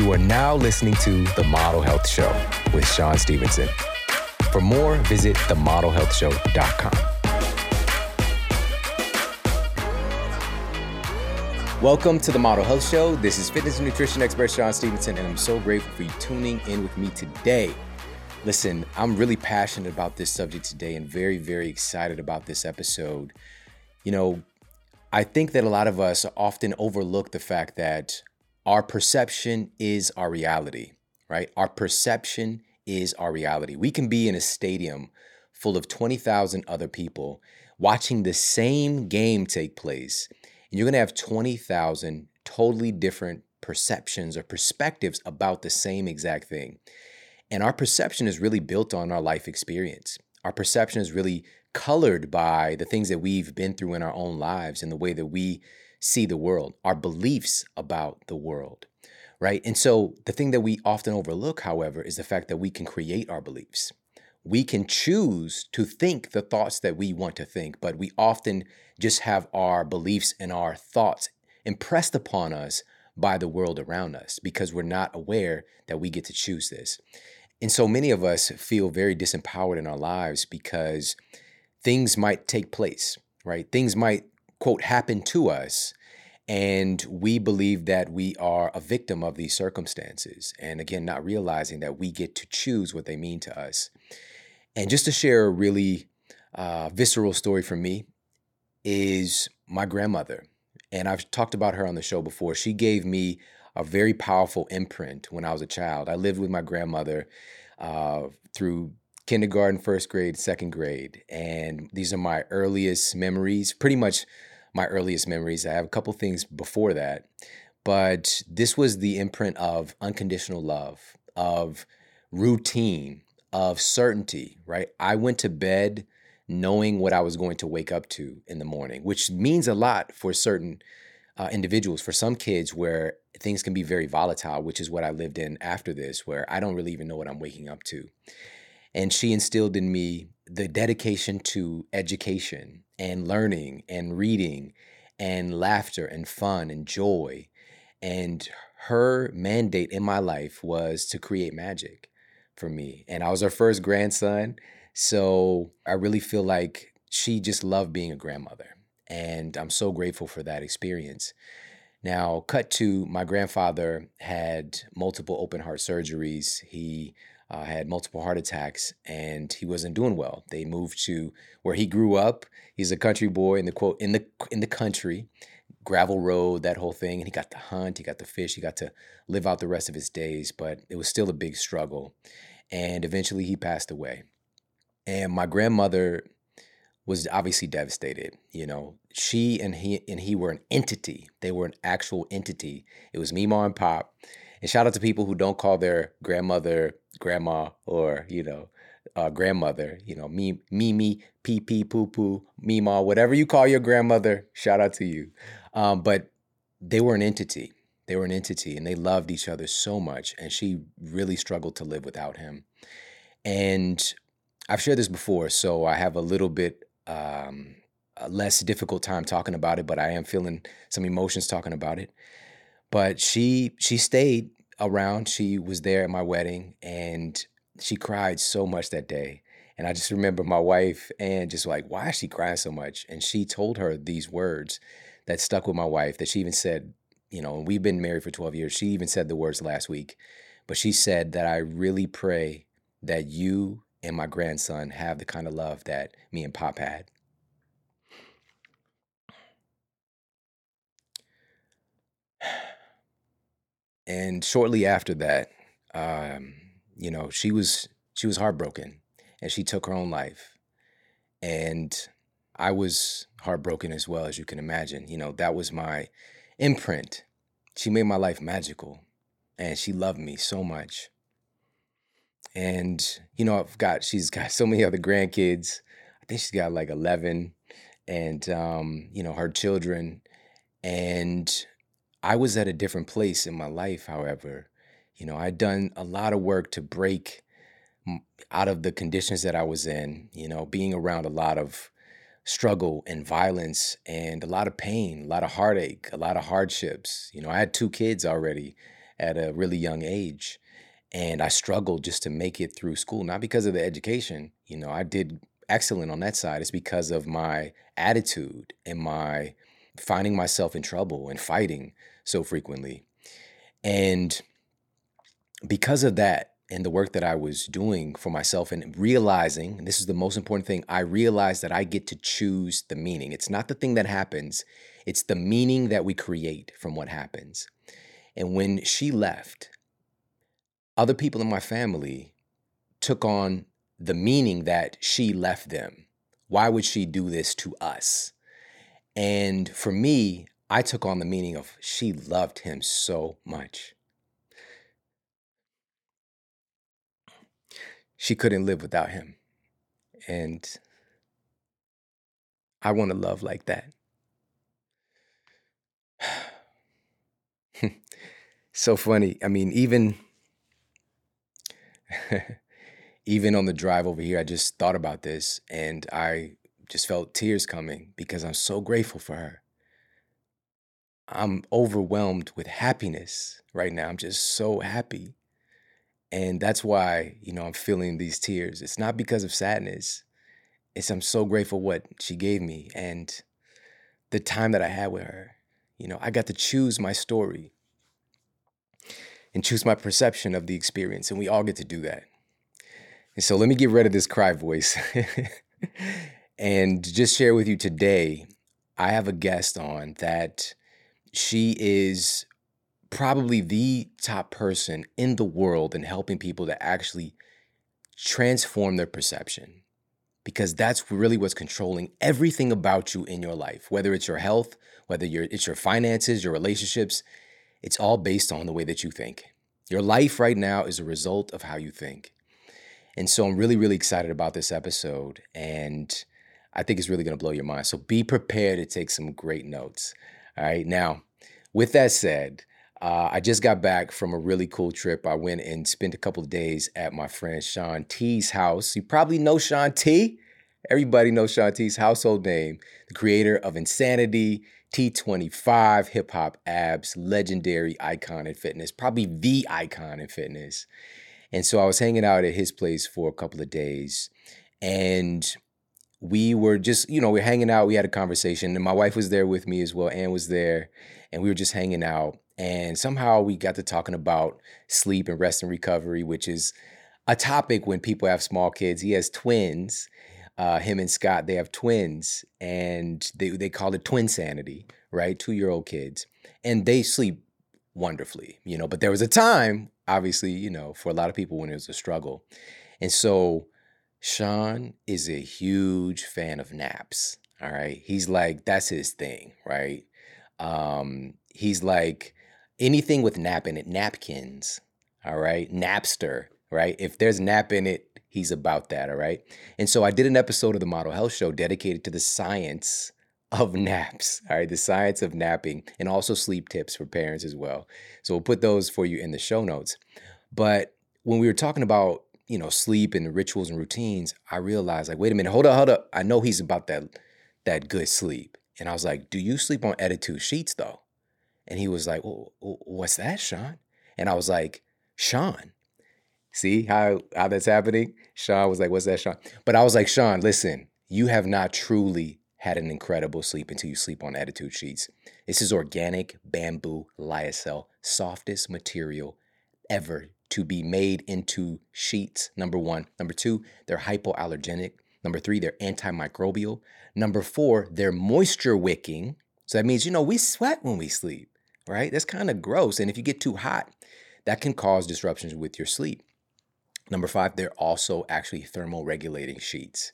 You are now listening to The Model Health Show with Shawn Stevenson. For more, visit themodelhealthshow.com. Welcome to the Model Health Show. This is fitness and nutrition expert Shawn Stevenson, and I'm so grateful for you tuning in with me today. Listen, I'm really passionate about this subject today and very, very excited about this episode. You know, I think that a lot of us often overlook the fact that our perception is our reality, right? Our perception is our reality. We can be in a stadium full of 20,000 other people watching the same game take place and you're going to have 20,000 totally different perceptions or perspectives about the same exact thing. And our perception is really built on our life experience. Our perception is really colored by the things that we've been through in our own lives and the way that we see the world, our beliefs about the world, right? And so the thing that we often overlook, however, is the fact that we can create our beliefs. We can choose to think the thoughts that we want to think, but we often just have our beliefs and our thoughts impressed upon us by the world around us because we're not aware that we get to choose this. And so many of us feel very disempowered in our lives because things might take place, right? Things might, quote, happen to us. And we believe that we are a victim of these circumstances. And again, not realizing that we get to choose what they mean to us. And just to share a really uh, visceral story from me, is my grandmother. And I've talked about her on the show before. She gave me a very powerful imprint when I was a child. I lived with my grandmother uh, through kindergarten, first grade, second grade. And these are my earliest memories, pretty much my earliest memories. I have a couple things before that. But this was the imprint of unconditional love, of routine, of certainty, right? I went to bed knowing what I was going to wake up to in the morning, which means a lot for certain uh, individuals. For some kids, where things can be very volatile, which is what I lived in after this, where I don't really even know what I'm waking up to. And she instilled in me the dedication to education and learning and reading and laughter and fun and joy. And her mandate in my life was to create magic for me. And I was her first grandson. So I really feel like she just loved being a grandmother. And I'm so grateful for that experience. Now, cut to my grandfather had multiple open heart surgeries. He uh, had multiple heart attacks and he wasn't doing well. They moved to where he grew up. He's a country boy in the quote in the in the country, gravel road, that whole thing. And he got to hunt, he got to fish, he got to live out the rest of his days. But it was still a big struggle. And eventually he passed away. And my grandmother was obviously devastated. You know, she and he and he were an entity. They were an actual entity. It was me, mom, and pop. And shout out to people who don't call their grandmother grandma or you know uh, grandmother. You know, me, Mimi, pee pee, poo poo, Mima, whatever you call your grandmother. Shout out to you. Um, but they were an entity. They were an entity, and they loved each other so much. And she really struggled to live without him. And I've shared this before, so I have a little bit um, a less difficult time talking about it, but I am feeling some emotions talking about it. But she she stayed around. She was there at my wedding, and she cried so much that day. And I just remember my wife and just like, why is she crying so much? And she told her these words that stuck with my wife that she even said, you know, we've been married for 12 years. She even said the words last week, but she said that I really pray that you and my grandson have the kind of love that me and Pop had. And shortly after that, um, you know, she was she was heartbroken and she took her own life. And I was heartbroken as well, as you can imagine. You know, that was my imprint. She made my life magical and she loved me so much and you know I've got she's got so many other grandkids. I think she's got like eleven, and um, you know her children, and I was at a different place in my life. However, you know I'd done a lot of work to break out of the conditions that I was in. You know, being around a lot of struggle and violence and a lot of pain, a lot of heartache, a lot of hardships. You know, I had two kids already at a really young age. And I struggled just to make it through school, not because of the education. You know, I did excellent on that side. It's because of my attitude and my finding myself in trouble and fighting so frequently. And because of that and the work that I was doing for myself and realizing, and this is the most important thing, I realized that I get to choose the meaning. It's not the thing that happens, it's the meaning that we create from what happens. And when she left, other people in my family took on the meaning that she left them. Why would she do this to us? And for me, I took on the meaning of she loved him so much. She couldn't live without him. And I want to love like that. so funny. I mean, even even on the drive over here, I just thought about this and I just felt tears coming because I'm so grateful for her. I'm overwhelmed with happiness right now. I'm just so happy. And that's why, you know, I'm feeling these tears. It's not because of sadness. It's I'm so grateful what she gave me and the time that I had with her. You know, I got to choose my story and choose my perception of the experience. And we all get to do that. And so let me get rid of this cry voice and just share with you today. I have a guest on that she is probably the top person in the world in helping people to actually transform their perception because that's really what's controlling everything about you in your life whether it's your health whether it's your finances your relationships it's all based on the way that you think your life right now is a result of how you think and so i'm really really excited about this episode and i think it's really going to blow your mind so be prepared to take some great notes all right now with that said uh, I just got back from a really cool trip. I went and spent a couple of days at my friend Shaun T's house. You probably know Shaun T. Everybody knows Shaun T's household name, the creator of Insanity, T25, Hip Hop Abs, legendary icon in fitness, probably the icon in fitness. And so I was hanging out at his place for a couple of days. And we were just, you know, we are hanging out. We had a conversation, and my wife was there with me as well. Ann was there, and we were just hanging out. And somehow we got to talking about sleep and rest and recovery, which is a topic when people have small kids. He has twins. Uh, him and Scott, they have twins, and they they call it twin sanity, right? Two year old kids, and they sleep wonderfully, you know. But there was a time, obviously, you know, for a lot of people when it was a struggle, and so Shaun is a huge fan of naps. All right, he's like that's his thing, right? Um, he's like anything with nap in it, napkins, all right, Napster, right? If there's nap in it, he's about that, all right? And so I did an episode of the Model Health Show dedicated to the science of naps, all right, the science of napping and also sleep tips for parents as well. So we'll put those for you in the show notes. But when we were talking about, you know, sleep and the rituals and routines, I realized like, wait a minute, hold up, hold up. I know he's about that that good sleep. And I was like, do you sleep on Ettitude sheets though? And he was like, well, what's that, Sean? And I was like, Sean. See how, how that's happening? Sean was like, what's that, Sean? But I was like, Sean, listen, you have not truly had an incredible sleep until you sleep on Ettitude sheets. This is organic bamboo lyocell, softest material ever to be made into sheets. Number one. Number two, they're hypoallergenic. Number three, they're antimicrobial. Number four, they're moisture wicking. So that means, you know, we sweat when we sleep right? That's kind of gross. And if you get too hot, that can cause disruptions with your sleep. Number five, they're also actually thermal regulating sheets.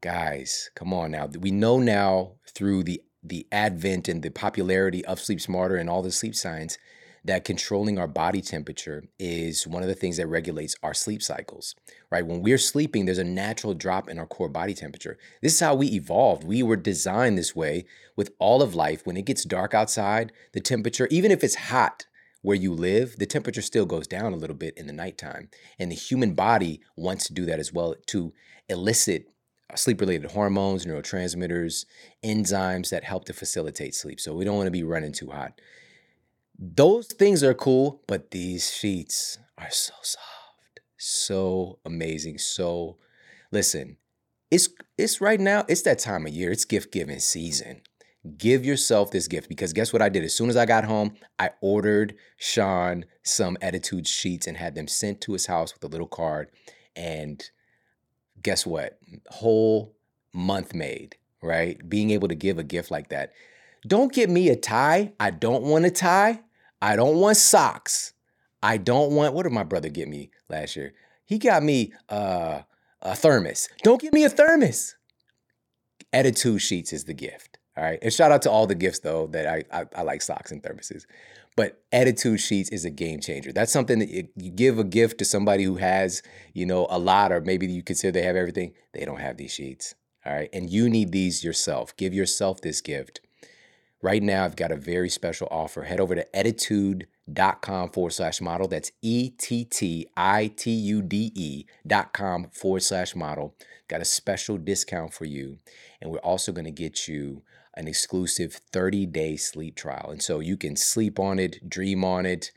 Guys, come on now. We know now through the the advent and the popularity of Sleep Smarter and all the sleep science that controlling our body temperature is one of the things that regulates our sleep cycles, right? When we're sleeping, there's a natural drop in our core body temperature. This is how we evolved. We were designed this way with all of life. When it gets dark outside, the temperature, even if it's hot where you live, the temperature still goes down a little bit in the nighttime. And the human body wants to do that as well to elicit uh, sleep related hormones, neurotransmitters, enzymes that help to facilitate sleep. So we don't want to be running too hot those things are cool, but these sheets are so soft, so amazing. So, listen, it's it's right now. It's that time of year. It's gift giving season. Give yourself this gift because guess what I did? As soon as I got home, I ordered Sean some Ettitude sheets and had them sent to his house with a little card. And guess what? Whole month made, right? Being able to give a gift like that. Don't get me a tie. I don't want a tie. I don't want socks. I don't want what did my brother get me last year? He got me uh, a thermos. Don't give me a thermos. Ettitude sheets is the gift. All right. And shout out to all the gifts though that I I, I like socks and thermoses. But Ettitude sheets is a game changer. That's something that you give a gift to somebody who has, you know, a lot, or maybe you consider they have everything. They don't have these sheets. All right. And you need these yourself. Give yourself this gift. Right now, I've got a very special offer. Head over to ettitude.com forward slash model. That's E T T I T U D E dot com forward slash model. Got a special discount for you. And we're also going to get you an exclusive 30 day sleep trial. And so you can sleep on it, dream on it.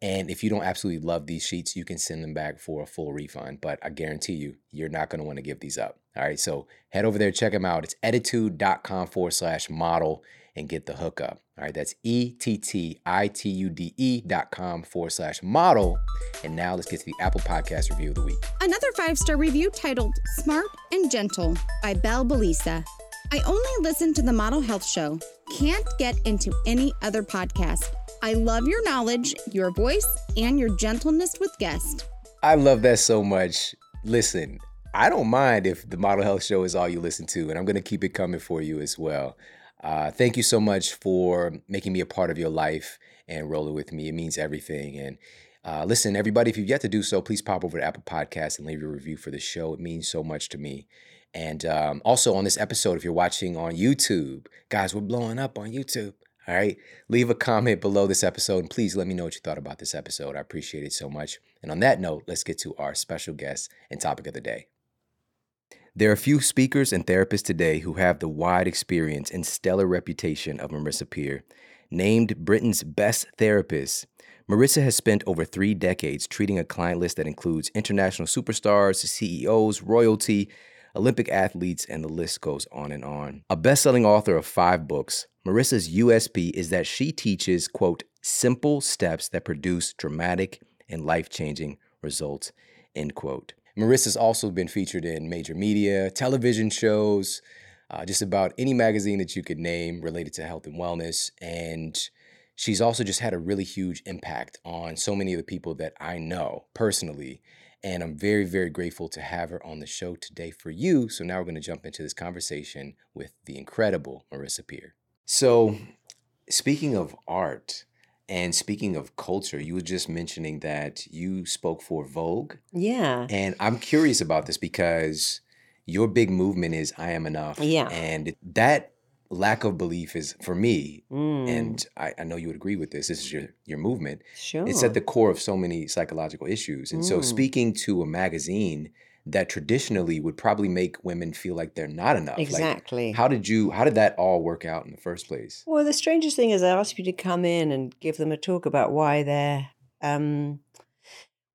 And if you don't absolutely love these sheets, you can send them back for a full refund. But I guarantee you, you're not going to want to give these up. All right. So head over there, check them out. It's ettitude.com forward slash model and get the hookup. All right. That's E T T I T U D E dot com forward slash model. And now let's get to the Apple Podcast review of the week. Another five star review titled Smart and Gentle by Belle Belisa. I only listen to the Model Health Show. Can't get into any other podcast. I love your knowledge, your voice, and your gentleness with guests. I love that so much. Listen, I don't mind if the Model Health Show is all you listen to, and I'm going to keep it coming for you as well. Uh, thank you so much for making me a part of your life and rolling with me. It means everything. And uh, listen, everybody, if you've yet to do so, please pop over to Apple Podcasts and leave a review for the show. It means so much to me. And um, also on this episode, if you're watching on YouTube, guys, we're blowing up on YouTube. All right. Leave a comment below this episode and please let me know what you thought about this episode. I appreciate it so much. And on that note, let's get to our special guest and topic of the day. There are few speakers and therapists today who have the wide experience and stellar reputation of Marisa Peer. Named Britain's best therapist, Marisa has spent over three decades treating a client list that includes international superstars, CEOs, royalty, Olympic athletes, and the list goes on and on. A best selling author of five books, Marisa's USP is that she teaches, quote, simple steps that produce dramatic and life changing results, end quote. Marisa's also been featured in major media, television shows, uh, just about any magazine that you could name related to health and wellness. And she's also just had a really huge impact on so many of the people that I know personally and I'm very, very grateful to have her on the show today for you. So now we're going to jump into this conversation with the incredible Marisa Peer. So, speaking of art and speaking of culture, you were just mentioning that you spoke for Vogue. Yeah. And I'm curious about this because your big movement is I am enough. Yeah. And that lack of belief is for me, Mm, and I, I know you would agree with this, this is your, your movement. sure. It's at the core of so many psychological issues. And so Mm. speaking to a magazine that traditionally would probably make women feel like they're not enough. Like exactly. how did you how did that all work out in the first place? well, the strangest thing is, I asked you to come in and give them a talk about why their um,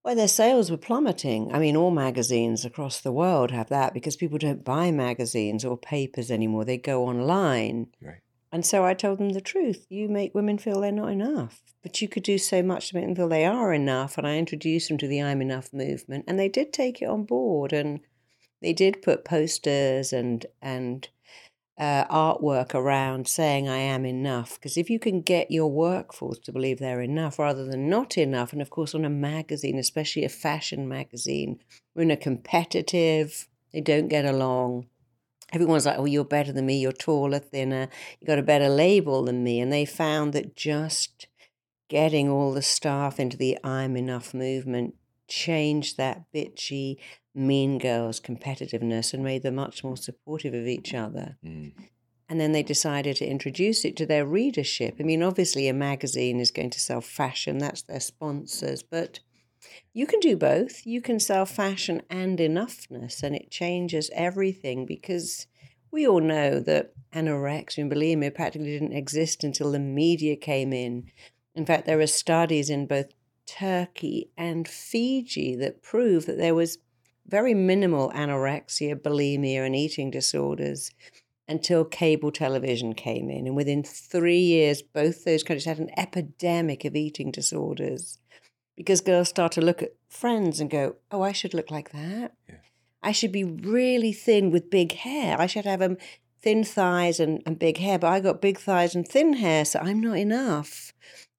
why their sales were plummeting. I mean, all magazines across the world have that because people don't buy magazines or papers anymore; they go online. Right. And so I told them the truth. You make women feel they're not enough, but you could do so much to make them feel they are enough. And I introduced them to the I'm Enough movement, and they did take it on board. And they did put posters and and uh, artwork around saying I am enough. Because if you can get your workforce to believe they're enough rather than not enough, and of course on a magazine, especially a fashion magazine, when are in a competitive, they don't get along. Everyone's like, oh, you're better than me, you're taller, thinner, you got a better label than me. And they found that just getting all the staff into the I'm enough movement changed that bitchy, mean girls competitiveness and made them much more supportive of each other. Mm, And then they decided to introduce it to their readership. I mean, obviously, a magazine is going to sell fashion, that's their sponsors, but you can do both. You can sell fashion and enoughness, and it changes everything because we all know that anorexia and bulimia practically didn't exist until the media came in In fact, there are studies in both Turkey and Fiji that prove that there was very minimal anorexia, bulimia, and eating disorders until cable television came in. And within three years, both those countries had an epidemic of eating disorders because girls start to look at friends and go, Oh, I should look like that. Yeah. I should be really thin with big hair. I should have um, thin thighs and, and big hair, but I got big thighs and thin hair, so I'm not enough.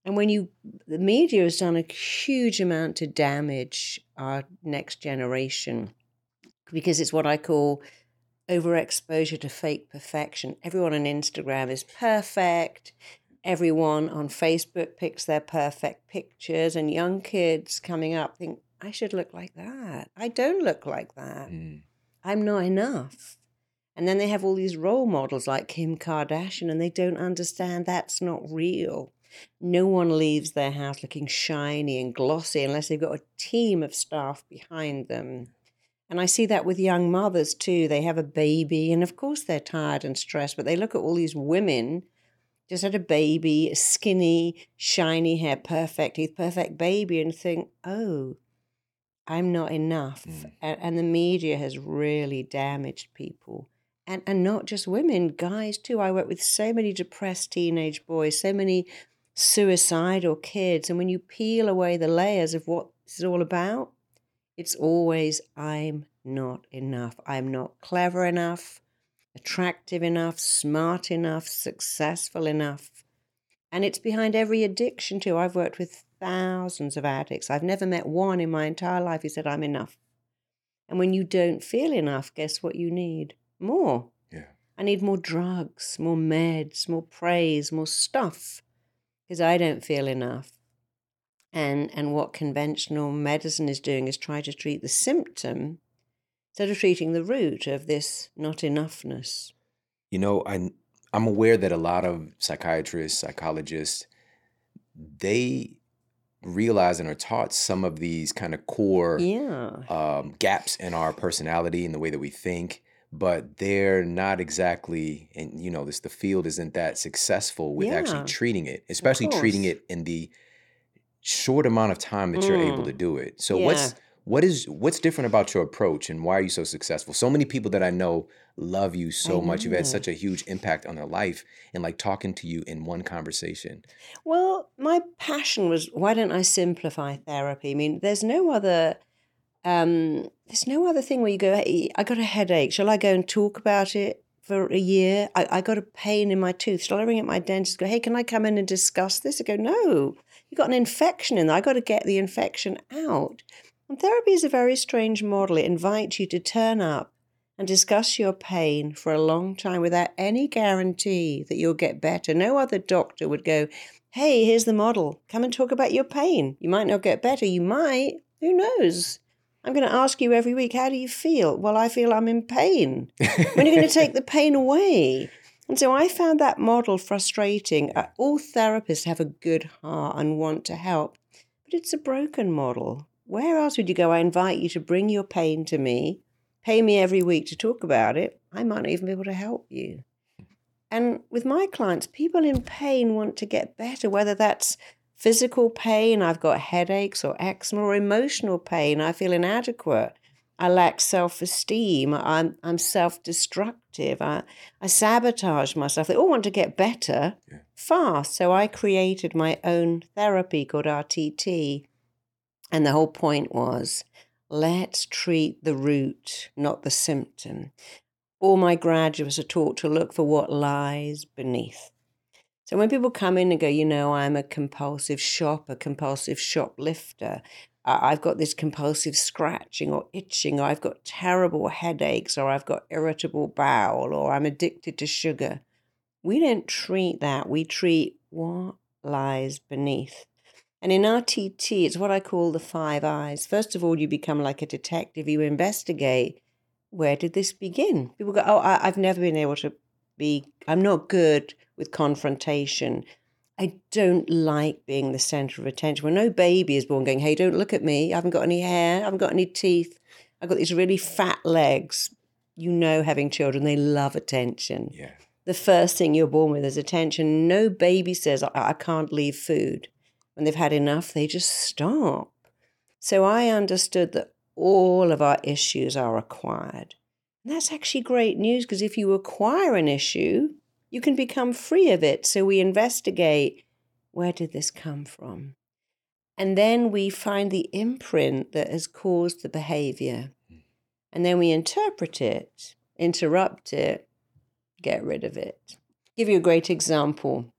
And when you, the media has done a huge amount to damage our next generation because it's what I call overexposure to fake perfection. Everyone on Instagram is perfect. Everyone on Facebook picks their perfect pictures, and young kids coming up think, I should look like that. I don't look like that. Mm. I'm not enough. And then they have all these role models like Kim Kardashian, and they don't understand that's not real. No one leaves their house looking shiny and glossy unless they've got a team of staff behind them. And I see that with young mothers too. They have a baby, and of course they're tired and stressed, but they look at all these women just had a baby, a skinny, shiny hair, perfect teeth, perfect baby, and think, oh, I'm not enough. Mm. And, and the media has really damaged people. And, and not just women, guys too. I work with so many depressed teenage boys, so many suicidal kids. And when you peel away the layers of what this is all about, it's always I'm not enough. I'm not clever enough, attractive enough, smart enough, successful enough. And it's behind every addiction, too. I've worked with thousands of addicts. I've never met one in my entire life who said, I'm enough. And when you don't feel enough, guess what you need? More. Yeah. I need more drugs, more meds, more praise, more stuff because I don't feel enough. And, and what conventional medicine is doing is try to treat the symptom instead of treating the root of this not enoughness. You know, I I'm aware that a lot of psychiatrists, psychologists, they realize and are taught some of these kind of core Yeah. um, gaps in our personality and the way that we think, but they're not exactly, and you know, this the field isn't that successful with actually treating it, especially treating it in the short amount of time that you're able Mm. to do it. So Yeah. what's what is what's different about your approach and why are you so successful? So many people that I know love you so much. You've had such a huge impact on their life and like talking to you in one conversation. Well, my passion was why don't I simplify therapy? I mean, there's no other um there's no other thing where you go, hey, I got a headache. Shall I go and talk about it for a year? I, I got a pain in my tooth. Shall I ring up my dentist? Go, hey, can I come in and discuss this? I go, no, you got an infection in there. I got to get the infection out. And therapy is a very strange model. It invites you to turn up and discuss your pain for a long time without any guarantee that you'll get better. No other doctor would go, Hey, here's the model. Come and talk about your pain. You might not get better. You might. Who knows? I'm going to ask you every week, How do you feel? Well, I feel I'm in pain. when are you going to take the pain away? And so I found that model frustrating. Uh, All therapists have a good heart and want to help, but it's a broken model. Where else would you go? I invite you to bring your pain to me, pay me every week to talk about it. I might not even be able to help you. And with my clients, people in pain want to get better, whether that's physical pain, I've got headaches or eczema, or emotional pain, I feel inadequate. I lack self esteem. I'm, I'm self destructive. I, I sabotage myself. They all want to get better Yeah. fast. So I created my own therapy called RTT. And the whole point was let's treat the root, not the symptom. All my graduates are taught to look for what lies beneath. So when people come in and go, you know, I'm a compulsive shopper, compulsive shoplifter, I've got this compulsive scratching or itching, or I've got terrible headaches, or I've got irritable bowel, or I'm addicted to sugar. We don't treat that. We treat what lies beneath. And in RTT, it's what I call the five eyes. First of all, you become like a detective. You investigate where did this begin? People go, oh, I, I've never been able to be, I'm not good with confrontation. I don't like being the center of attention. When no baby is born going, hey, don't look at me. I haven't got any hair. I haven't got any teeth. I've got these really fat legs. You know, having children, they love attention Yeah. the first thing you're born with is attention. No baby says, I, I can't leave food. When they've had enough, they just stop. So I understood that all of our issues are acquired. And that's actually great news because if you acquire an issue, you can become free of it. So we investigate where did this come from? And then we find the imprint that has caused the behavior. And then we interpret it, interrupt it, get rid of it. Give you a great example.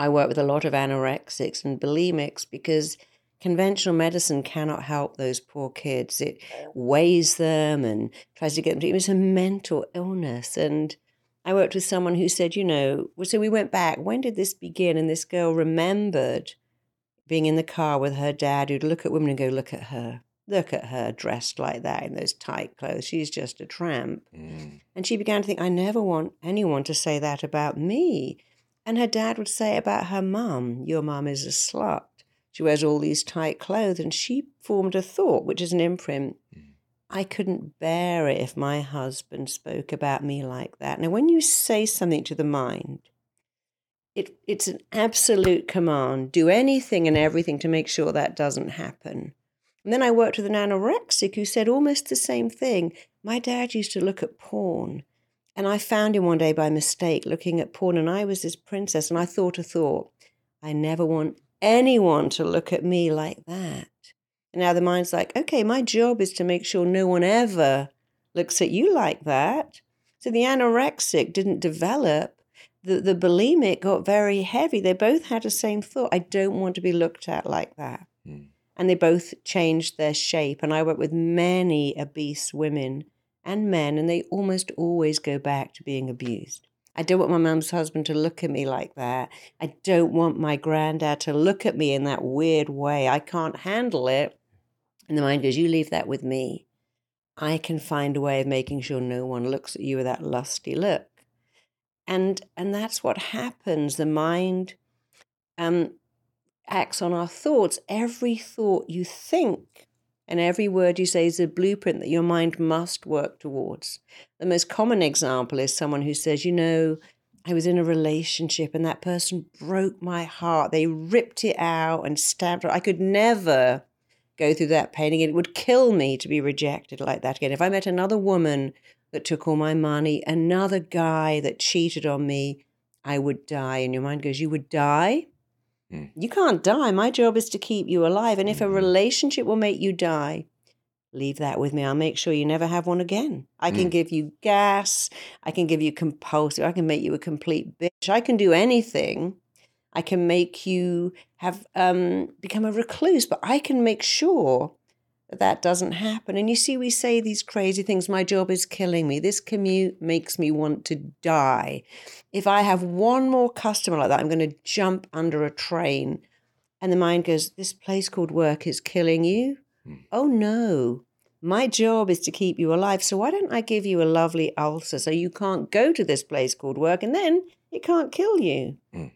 I work with a lot of anorexics and bulimics because conventional medicine cannot help those poor kids. It weighs them and tries to get them to. It was a mental illness. And I worked with someone who said, you know, so we went back. When did this begin? And this girl remembered being in the car with her dad who'd look at women and go, look at her. Look at her dressed like that in those tight clothes. She's just a tramp. Mm. And she began to think, I never want anyone to say that about me. And her dad would say about her mum, Your mum is a slut. She wears all these tight clothes. And she formed a thought, which is an imprint. Mm. I couldn't bear it if my husband spoke about me like that. Now, when you say something to the mind, it, it's an absolute command. Do anything and everything to make sure that doesn't happen. And then I worked with an anorexic who said almost the same thing. My dad used to look at porn, and I found him one day by mistake looking at porn, and I was this princess, and I thought a thought. I never want anyone to look at me like that. And now the mind's like, okay, my job is to make sure no one ever looks at you like that. So the anorexic didn't develop the, the bulimic got very heavy. They both had the same thought. I don't want to be looked at like that. Mm. And they both changed their shape. And I work with many obese women and men, and they almost always go back to being abused. I don't want my mum's husband to look at me like that. I don't want my granddad to look at me in that weird way. I can't handle it. And the mind goes, You leave that with me. I can find a way of making sure no one looks at you with that lusty look and and that's what happens the mind um, acts on our thoughts every thought you think and every word you say is a blueprint that your mind must work towards. The most common example is someone who says you know i was in a relationship and that person broke my heart. They ripped it out and stabbed it i could never go through that pain again. It would kill me to be rejected like that again. If i met another woman that took all my money, another guy that cheated on me, I would die. And your mind goes, You would die? Mm. You can't die. My job is to keep you alive. And if a relationship will make you die, leave that with me. I'll make sure you never have one again. I can mm. give you gas. I can give you compulsive. I can make you a complete bitch. I can do anything. I can make you have um, become a recluse, but I can make sure that doesn't happen. And you see, we say these crazy things my job is killing me. This commute makes me want to die. If I have one more customer like that, I'm going to jump under a train. And the mind goes, This place called work is killing you. Hmm. Oh, no. My job is to keep you alive. So why don't I give you a lovely ulcer so you can't go to this place called work and then it can't kill you? Hmm.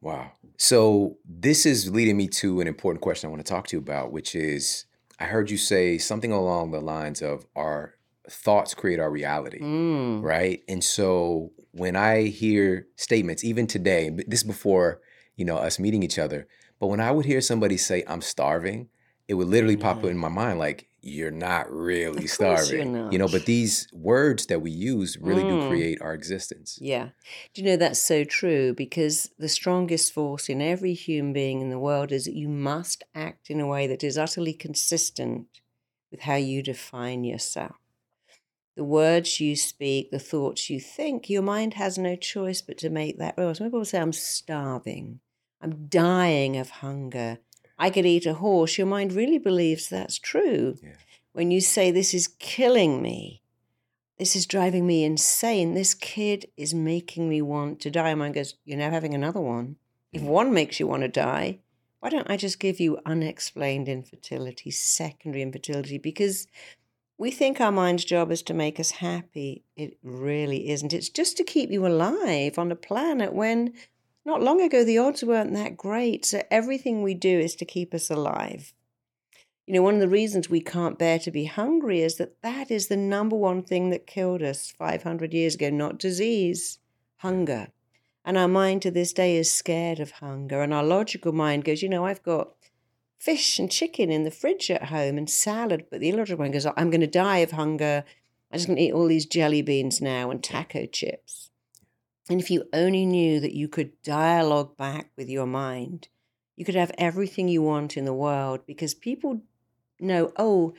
Wow. So this is leading me to an important question I want to talk to you about, which is I heard you say something along the lines of our thoughts create our reality, mm. right? And so when I hear statements, even today, this before you know us meeting each other, but when I would hear somebody say I'm starving, it would literally pop up in my mind like you're not really starving. Not. You know, but these words that we use really mm. do create our existence. Yeah. Do you know that's so true? Because the strongest force in every human being in the world is that you must act in a way that is utterly consistent with how you define yourself. The words you speak, the thoughts you think, your mind has no choice but to make that real. Some people say, I'm starving, I'm dying of hunger. I could eat a horse, your mind really believes that's true. Yeah. When you say, This is killing me, this is driving me insane, this kid is making me want to die, your mind goes, You're now having another one. If mm. one makes you want to die, why don't I just give you unexplained infertility, secondary infertility? Because we think our mind's job is to make us happy. It really isn't. It's just to keep you alive on a planet when not long ago, the odds weren't that great. So everything we do is to keep us alive. You know, one of the reasons we can't bear to be hungry is that that is the number one thing that killed us 500 years ago, not disease, hunger. And our mind to this day is scared of hunger. And our logical mind goes, you know, I've got fish and chicken in the fridge at home and salad. But the illogical mind goes, I'm going to die of hunger. I'm just going to eat all these jelly beans now and taco chips. And if you only knew that you could dialogue back with your mind, you could have everything you want in the world because people know, oh,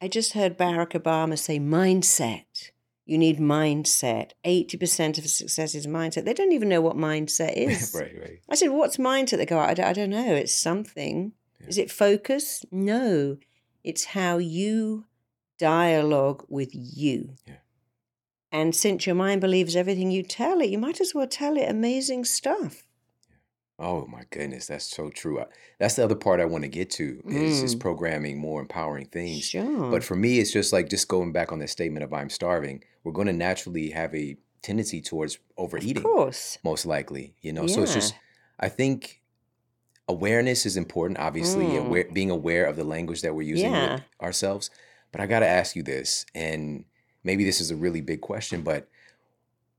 I just heard Barack Obama say mindset. You need mindset. 80% of success is mindset. They don't even know what mindset is. right, right. I said, What's mindset? They go, I, don't, I don't know. It's something. Yeah. Is it focus? No. It's how you dialogue with you. Yeah. And since your mind believes everything you tell it, you might as well tell it amazing stuff. Oh my goodness, that's so true. I- That's the other part I want to get to is is Mm. programming more empowering things. Sure. But for me, it's just like just going back on that statement of I'm starving. We're going to naturally have a tendency towards overeating, of course. most likely. You know, yeah. so it's just I think awareness is important. Obviously, Mm. aware, being aware of the language that we're using with ourselves. But I got to ask you this, and maybe this is a really big question, but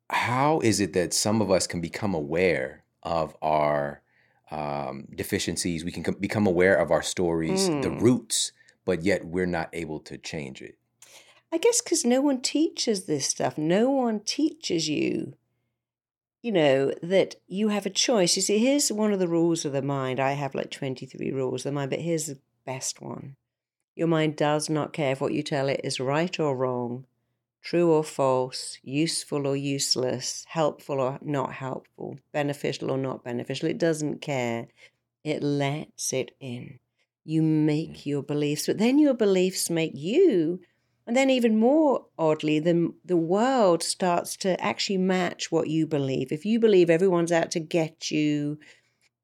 how is it that some of us can become aware of our um, deficiencies? We can com- become aware of our stories, the Mm. roots, but yet we're not able to change it. I guess because no one teaches this stuff. No one teaches you, you know, that you have a choice. You see, here's one of the rules of the mind. I have like 23 rules of the mind, but here's the best one. Your mind does not care if what you tell it is right or wrong, true or false, useful or useless, helpful or not helpful, beneficial or not beneficial. It doesn't care. It lets it in. You mm. make your beliefs, but then your beliefs make you. And then, even more oddly, the, the world starts to actually match what you believe. If you believe everyone's out to get you,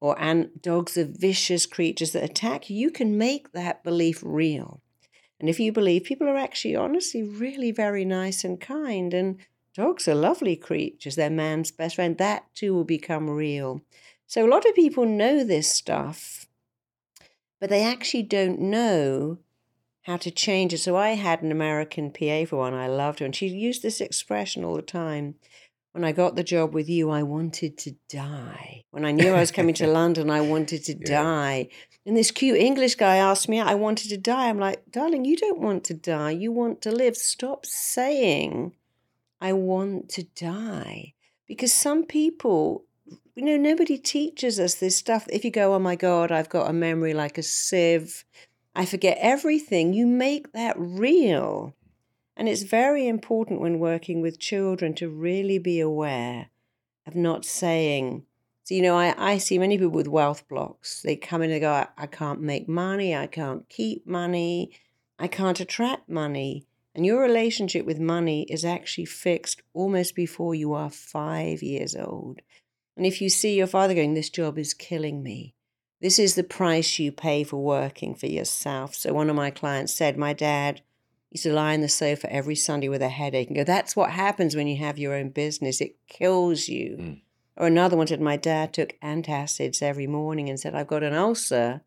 or and dogs are vicious creatures that attack you, you can make that belief real. And if you believe people are actually honestly really very nice and kind, and dogs are lovely creatures, they're man's best friend, that too will become real. So a lot of people know this stuff, but they actually don't know how to change it. So I had an American PA for one, I loved her, and she used this expression all the time. When I got the job with you, I wanted to die. When I knew I was coming to London, I wanted to Yeah. die. And this cute English guy asked me, I wanted to die. I'm like, darling, you don't want to die. You want to live. Stop saying, I want to die. Because some people, you know, nobody teaches us this stuff. If you go, oh my God, I've got a memory like a sieve, I forget everything, you make that real. And it's very important when working with children to really be aware of not saying, so, you know, I, I see many people with wealth blocks. They come in and go, I, I can't make money, I can't keep money, I can't attract money. And your relationship with money is actually fixed almost before you are five years old. And if you see your father going, This job is killing me, this is the price you pay for working for yourself. So one of my clients said, My dad used to lie on the sofa every Sunday with a headache and go, That's what happens when you have your own business. It kills you. Mm. Or another one said, My dad took antacids every morning and said, I've got an ulcer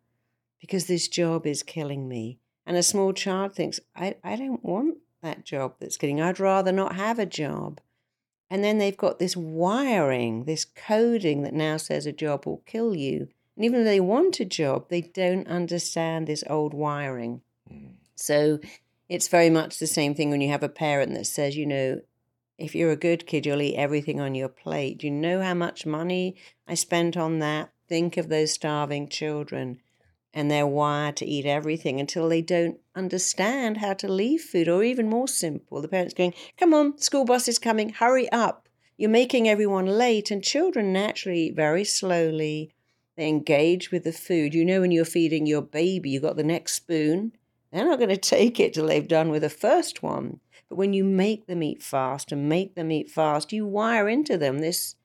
because this job is killing me. And a small child thinks, I, I don't want that job that's killing. I'd rather not have a job. And then they've got this wiring, this coding that now says a job will kill you. And even though they want a job, they don't understand this old wiring. Mm. So it's very much the same thing when you have a parent that says, you know, if you're a good kid, you'll eat everything on your plate. You know how much money I spent on that? Think of those starving children. And they're wired to eat everything until they don't understand how to leave food, or even more simple. The parents going, Come on, school bus is coming, hurry up. You're making everyone late. And children naturally eat very slowly. They engage with the food. You know, when you're feeding your baby, you've got the next spoon. They're not going to take it till they've done with the first one. But when you make them eat fast and make them eat fast, you wire into them this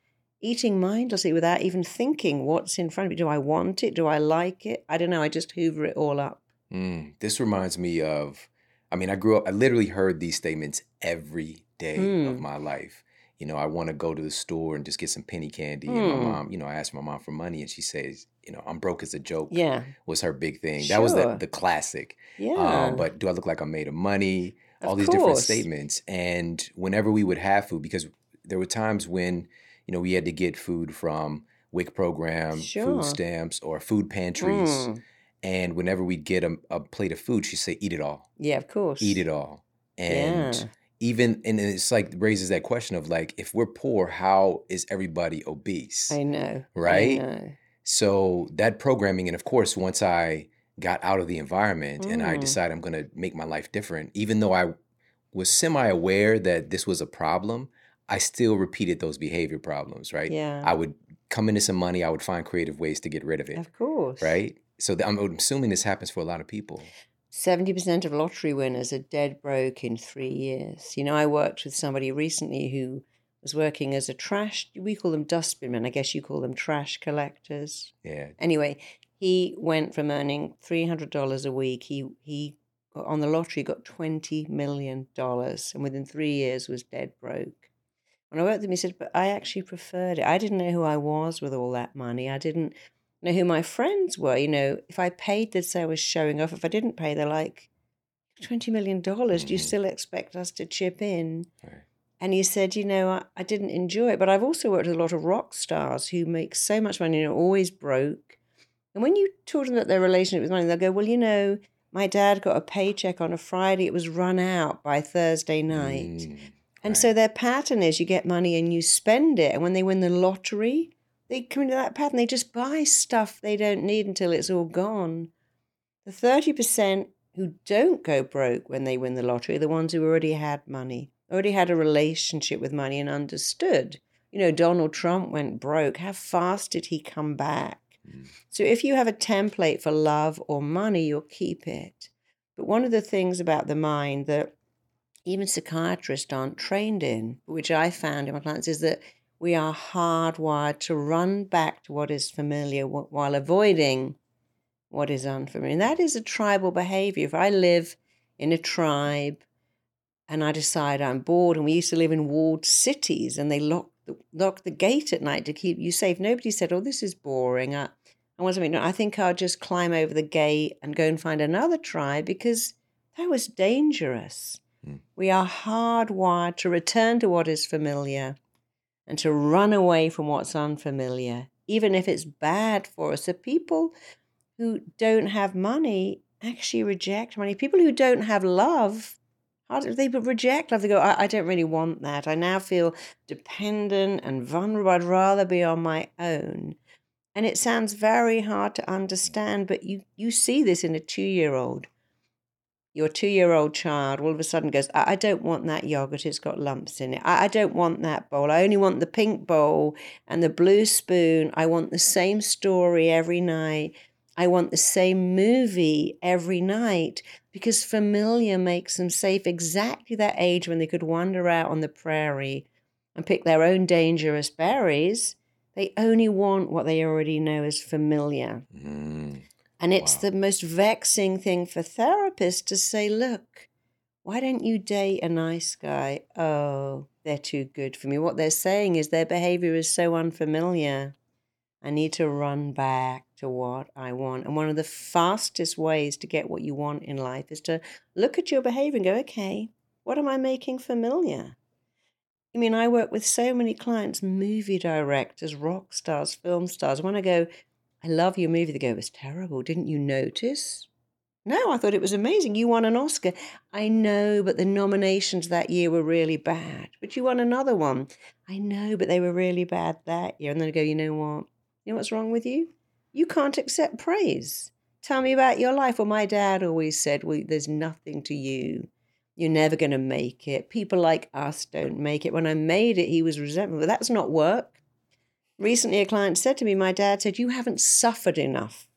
eating mindlessly without even thinking what's in front of you. Do I want it? Do I like it? I don't know. I just hoover it all up. Mm. This reminds me of, I mean, I grew up, I literally heard these statements every day of Mm. my life. You know, I want to go to the store and just get some penny candy. And my Mm. mom, you know, I asked my mom for money and she says, you know, I'm broke as a joke Yeah. was her big thing. That was the, the classic. Yeah. Um, but do I look like I'm made of money? Of All these different statements. And whenever we would have food, because there were times when, you know, we had to get food from WIC program, Sure. food stamps, or food pantries. Mm. And whenever we'd get a, a plate of food, she'd say, "Eat it all, Yeah, of course. eat it all." And Yeah. even and it's like raises that question of like, if we're poor, how is everybody obese? I know. Right? I know. So that programming, and of course, once I got out of the environment and I Mm. decided I'm going to make my life different, even though I was semi aware that this was a problem, I still repeated those behavior problems, right? Yeah. I would come into some money, I would find creative ways to get rid of it, Of course. right? So I'm assuming this happens for a lot of people. 70% of lottery winners are dead broke in three years. You know, I worked with somebody recently who was working as a trash, we call them dustbinmen, I guess you call them trash collectors. Yeah. Anyway, he went from earning $300 a week, he, he on the lottery got $20 million and within three years was dead broke. When I worked with him, he said, But I actually preferred it. I didn't know who I was with all that money. I didn't know who my friends were. You know, if I paid, they'd say I was showing off. If I didn't pay, they're like, $20 million. Do you Mhm. still expect us to chip in? Right. And he said, you know, I, I didn't enjoy it, but I've also worked with a lot of rock stars who make so much money and are always broke. And when you talk to them about their relationship with money, they'll go, well, you know, my dad got a paycheck on a Friday. It was run out by Thursday night. Mm, And right. so their pattern is you get money and you spend it. And when they win the lottery, they come into that pattern. They just buy stuff they don't need until it's all gone. The 30% who don't go broke when they win the lottery are the ones who already had money, already had a relationship with money and understood. You know, Donald Trump went broke. How fast did he come back? Mm. So if you have a template for love or money, you'll keep it. But one of the things about the mind that even psychiatrists aren't trained in, which I found in my clients, is that we are hardwired to run back to what is familiar while avoiding what is unfamiliar. And that is a tribal behavior. If I live in a tribe and I decide I'm bored, and we used to live in walled cities and they lock the, lock the gate at night to keep you safe, nobody said, Oh, this is boring. I, I want something. No, I think I'll just climb over the gate and go and find another tribe because that was dangerous. Mm. We are hardwired to return to what is familiar and to run away from what's unfamiliar, even if it's bad for us. So people who don't have money actually reject money. People who don't have love, they reject love? They go, I, I don't really want that. I now feel dependent and vulnerable. I'd rather be on my own. And it sounds very hard to understand, but you, you see this in a two year old. Your two year old child all of a sudden goes, I, I don't want that yogurt, it's got lumps in it. I, I don't want that bowl. I only want the pink bowl and the blue spoon. I want the same story every night. I want the same movie every night because familiar makes them safe exactly that age when they could wander out on the prairie and pick their own dangerous berries. They only want what they already know is familiar. Mm, And it's Wow. the most vexing thing for therapists to say, look, why don't you date a nice guy? Oh, they're too good for me. What they're saying is their behavior is so unfamiliar. I need to run back to what I want. And one of the fastest ways to get what you want in life is to look at your behavior and go, okay, what am I making familiar? I mean, I work with so many clients, movie directors, rock stars, film stars. When I go, I love your movie, they go, it was terrible. Didn't you notice? No, I thought it was amazing. You won an Oscar. I know, but the nominations that year were really bad. But you won another one. I know, but they were really bad that year. And then I go, you know what? You know what's wrong with you? You can't accept praise. Tell me about your life. Well, my dad always said, well, there's nothing to you. You're never going to make it. People like us don't make it. When I made it, he was resentful. But that's not work. Recently, a client said to me, My dad said, You haven't suffered enough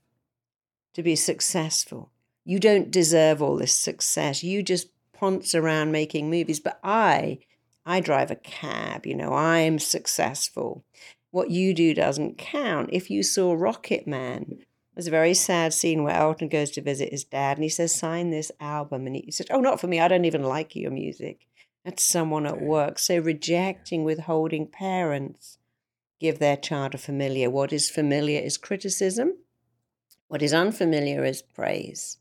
to be successful. You don't deserve all this success. You just ponce around making movies. But I, I drive a cab, you know, I'm successful. What you do doesn't count. If you saw Rocket Man, there's a very sad scene where Elton goes to visit his dad and he says, Sign this album. And he says, Oh, not for me. I don't even like your music. That's someone at work. So rejecting, withholding parents give their child a familiar. What is familiar is criticism. What is unfamiliar is praise.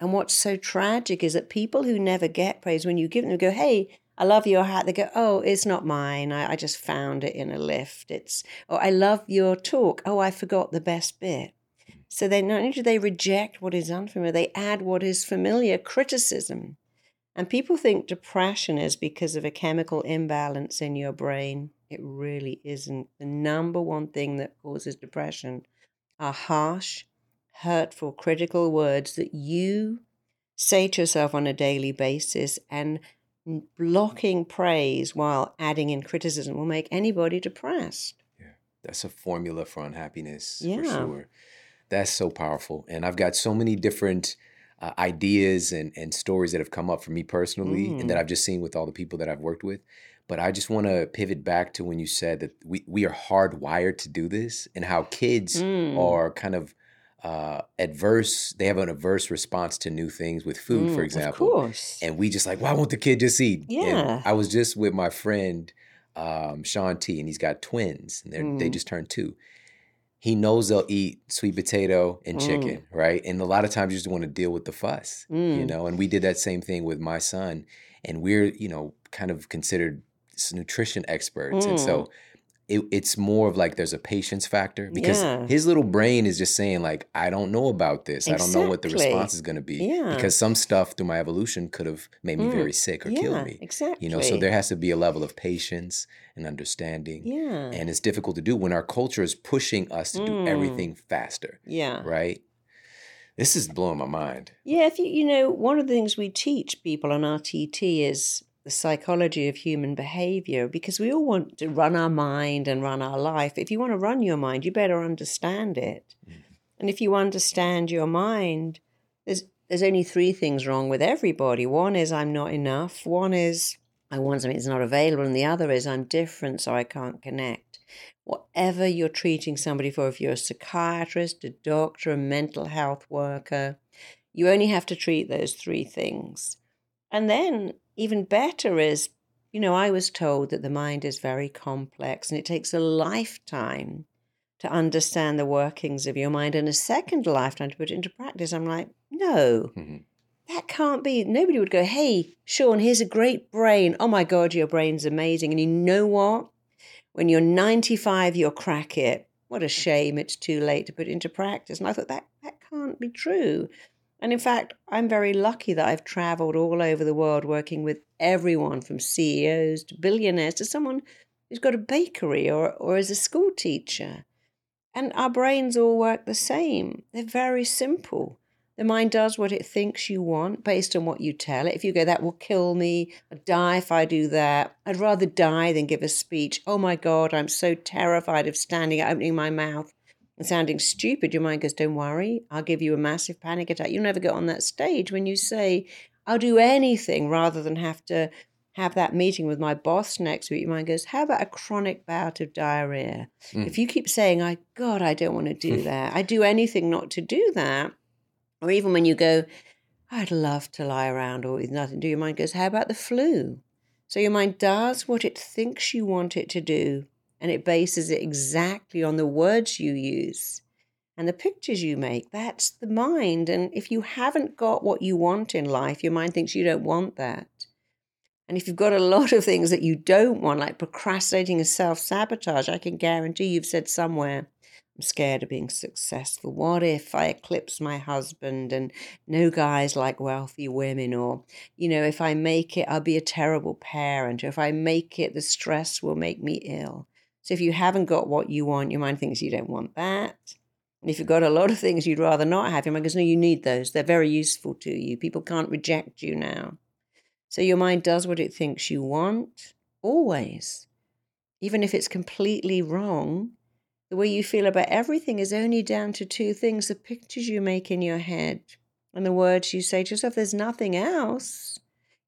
And what's so tragic is that people who never get praise, when you give them, go, hey, I love your hat. They go, oh, it's not mine. I, I just found it in a lift. It's, oh, I love your talk. Oh, I forgot the best bit. So they not only do they reject what is unfamiliar, they add what is familiar, criticism. And people think depression is because of a chemical imbalance in your brain. It really isn't. The number one thing that causes depression are harsh, hurtful, critical words that you say to yourself on a daily basis and blocking praise while adding in criticism will make anybody depressed. Yeah. That's a formula for unhappiness Yeah. for sure. That's so powerful. And I've got so many different uh, ideas and, and stories that have come up for me personally and that Mm. I've just seen with all the people that I've worked with. But I just want to pivot back to when you said that we, we are hardwired to do this and how kids Mm. are kind of uh, adverse. They have an adverse response to new things with food, for Mm, example. Of course. And we just like, why won't the kid just eat? And Yeah. I was just with my friend um, Shaun T, and he's got twins, and they they Mm. just turned two. He knows they'll eat sweet potato and Mm. chicken, right? And a lot of times you just want to deal with the fuss, you Mm. know. And we did that same thing with my son, and we're you know kind of considered nutrition experts, and Mm. so it, it's more of like there's a patience factor because Yeah. his little brain is just saying like I don't know about this. I don't know what the response is going to be Yeah. because some stuff through my evolution could have made me Mm. very sick or yeah, killed me. exactly. You know, so there has to be a level of patience and understanding. Yeah. And it's difficult to do when our culture is pushing us to do Mm. everything faster, yeah. right? This is blowing my mind. Yeah, if you you know, one of the things we teach people on RTT is the psychology of human behavior because we all want to run our mind and run our life. If you want to run your mind, you better understand it. Mm. And if you understand your mind, there's there's only three things wrong with everybody. One is I'm not enough. One is I want something that's not available, and the other is I'm different, so I can't connect. Whatever you're treating somebody for, if you're a psychiatrist, a doctor, a mental health worker, you only have to treat those three things. And then, even better is, you know, I was told that the mind is very complex and it takes a lifetime to understand the workings of your mind and a second lifetime to put it into practice. I'm like, no, Mhm. that can't be. Nobody would go, hey, Shawn, here's a great brain. Oh my God, your brain's amazing. And you know what? When you're 95, you'll crack it. What a shame it's too late to put it into practice. And I thought that that can't be true. And in fact, I'm very lucky that I've traveled all over the world working with everyone from CEOs to billionaires to someone who's got a bakery or, or is a school teacher. And our brains all work the same. They're very simple. The mind does what it thinks you want based on what you tell it. If you go, that will kill me, I'd die if I do that. I'd rather die than give a speech. Oh my God, I'm so terrified of standing, opening my mouth and sounding stupid. Your mind goes, Don't worry, I'll give you a massive panic attack. You'll never get on that stage when you say, I'll do anything rather than have to have that meeting with my boss next week. Your mind goes, How about a chronic bout of diarrhea? Mm. If you keep saying, I God, I don't want to do that, I do anything not to do that, or even when you go, I'd love to lie around or with nothing to do, your mind goes, How about the flu? So your mind does what it thinks you want it to do, and it bases it exactly on the words you use and the pictures you make. That's the mind. And if you haven't got what you want in life, your mind thinks you don't want that. And if you've got a lot of things that you don't want, like procrastinating and self sabotage, I can guarantee you've said somewhere, I'm scared of being successful. What if I eclipse my husband and no guys like wealthy women? Or, you know, if I make it, I'll be a terrible parent. Or if I make it, the stress will make me ill. So if you haven't got what you want, your mind thinks you don't want that. And if you've got a lot of things you'd rather not have, your mind goes, no, you need those. They're very useful to you. People can't reject you now. So your mind does what it thinks you want, always. Even if it's completely wrong, the way you feel about everything is only down to two things the pictures you make in your head and the words you say to yourself. There's nothing else.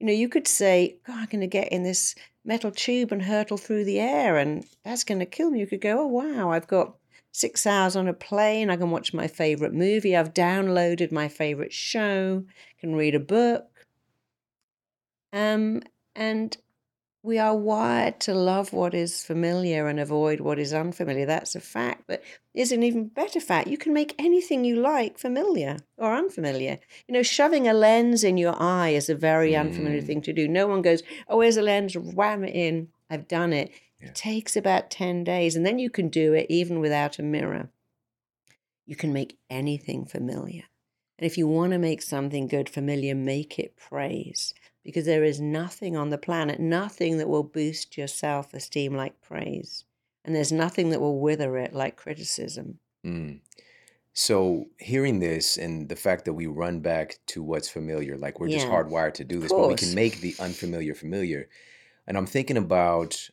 You know, you could say, God, I'm going to get in this metal tube and hurtle through the air, and that's going to kill me. You could go, Oh, wow, I've got six hours on a plane. I can watch my favorite movie. I've downloaded my favorite show, can read a book. Um, and we are wired to love what is familiar and avoid what is unfamiliar. That's a fact. But is an even better fact. You can make anything you like familiar or unfamiliar. You know, shoving a lens in your eye is a very unfamiliar Mm. thing to do. No one goes, oh, here's a lens, wham it in. I've done it. Yeah. It takes about 10 days. And then you can do it even without a mirror. You can make anything familiar. And if you want to make something good familiar, make it praise. Because there is nothing on the planet, nothing that will boost your self esteem like praise. And there's nothing that will wither it like criticism. Mm. So hearing this and the fact that we run back to what's familiar, like we're just hardwired to do this, but we can make the unfamiliar familiar. And I'm thinking about,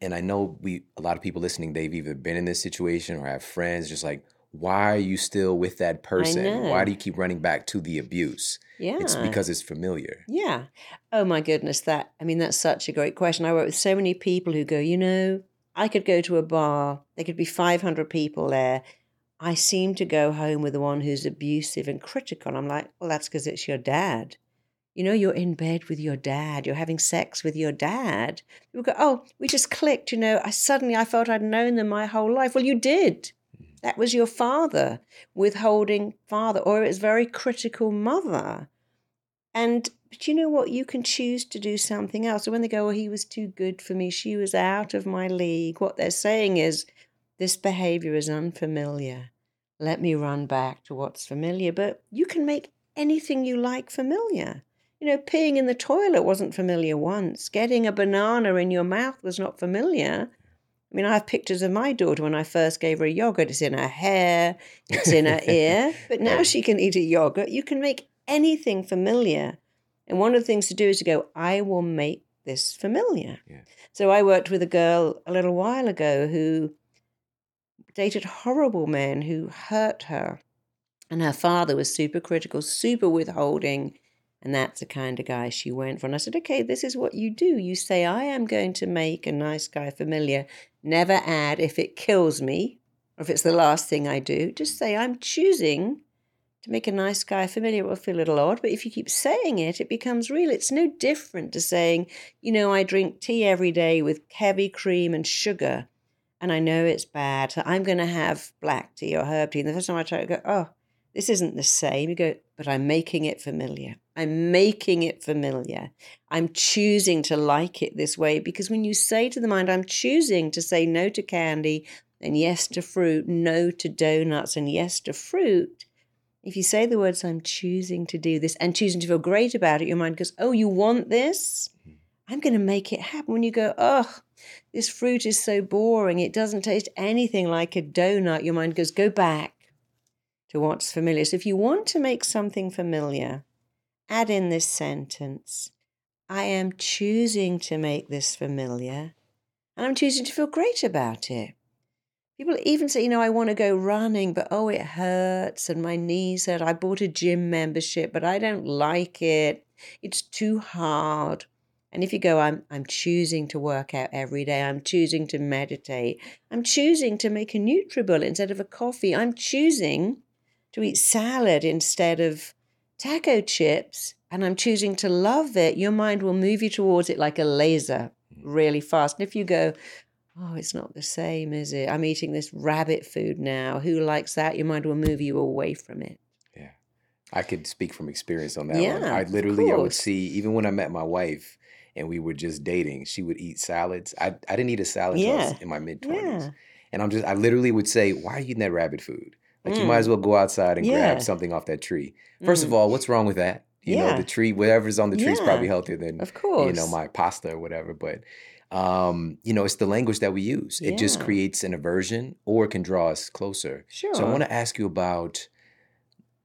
and I know we a lot of people listening, they've either been in this situation or have friends, just like, why are you still with that person? Why do you keep running back to the abuse? Yeah. It's because it's familiar. Yeah. Oh my goodness, that I mean that's such a great question. I work with so many people who go, you know, I could go to a bar, there could be 500 people there. I seem to go home with the one who's abusive and critical. I'm like, well, that's because it's your dad. You know, you're in bed with your dad, you're having sex with your dad. People go, oh, we just clicked, you know, I suddenly I felt I'd known them my whole life. Well, you did. That was your father, withholding father, or it was very critical mother. And but you know what? You can choose to do something else. So when they go, oh, he was too good for me, she was out of my league, what they're saying is, this behavior is unfamiliar. Let me run back to what's familiar. But you can make anything you like familiar. You know, peeing in the toilet wasn't familiar once. Getting a banana in your mouth was not familiar. I mean, I have pictures of my daughter when I first gave her a yogurt. It's in her hair, it's in her ear. But now she can eat a yogurt. You can make anything familiar. And one of the things to do is to go, I will make this familiar. Yeah. So I worked with a girl a little while ago who dated horrible men who hurt her. And her father was super critical, super withholding. And that's the kind of guy she went for. And I said, okay, this is what you do. You say, I am going to make a nice guy familiar. Never add if it kills me or if it's the last thing I do. Just say, I'm choosing to make a nice guy familiar. It will feel a little odd, but if you keep saying it, it becomes real. It's no different to saying, you know, I drink tea every day with heavy cream and sugar, and I know it's bad. So I'm going to have black tea or herb tea. And the first time I try it, I go, oh, this isn't the same. You go, but I'm making it familiar. I'm making it familiar. I'm choosing to like it this way because when you say to the mind, I'm choosing to say no to candy and yes to fruit, no to donuts and yes to fruit, if you say the words, I'm choosing to do this and choosing to feel great about it, your mind goes, Oh, you want this? Mm-hmm. I'm going to make it happen. When you go, Oh, this fruit is so boring, it doesn't taste anything like a donut, your mind goes, Go back to what's familiar. So if you want to make something familiar, add in this sentence I am choosing to make this familiar and I'm choosing to feel great about it. People even say, you know, I want to go running, but oh, it hurts and my knees hurt. I bought a gym membership, but I don't like it. It's too hard. And if you go, I'm, I'm choosing to work out every day, I'm choosing to meditate, I'm choosing to make a NutriBullet instead of a coffee, I'm choosing to eat salad instead of taco chips, and I'm choosing to love it, your mind will move you towards it like a laser mm. really fast. And if you go, oh, it's not the same, is it? I'm eating this rabbit food now. Who likes that? Your mind will move you away from it. Yeah. I could speak from experience on that one. Yeah, I literally I would see even when I met my wife and we were just dating, she would eat salads. I, I didn't eat a salad until I was Yeah. in my mid twenties. Yeah. And I'm just I literally would say, Why are you eating that rabbit food? Like you Mm. might as well go outside and Yeah. grab something off that tree. First of Mm. all, what's wrong with that? You know, the tree, whatever's on the tree is probably healthier than Of course. you know, my pasta or whatever. But um, you know, it's the language that we use. It just creates an aversion or it can draw us closer. Sure. So I want to ask you about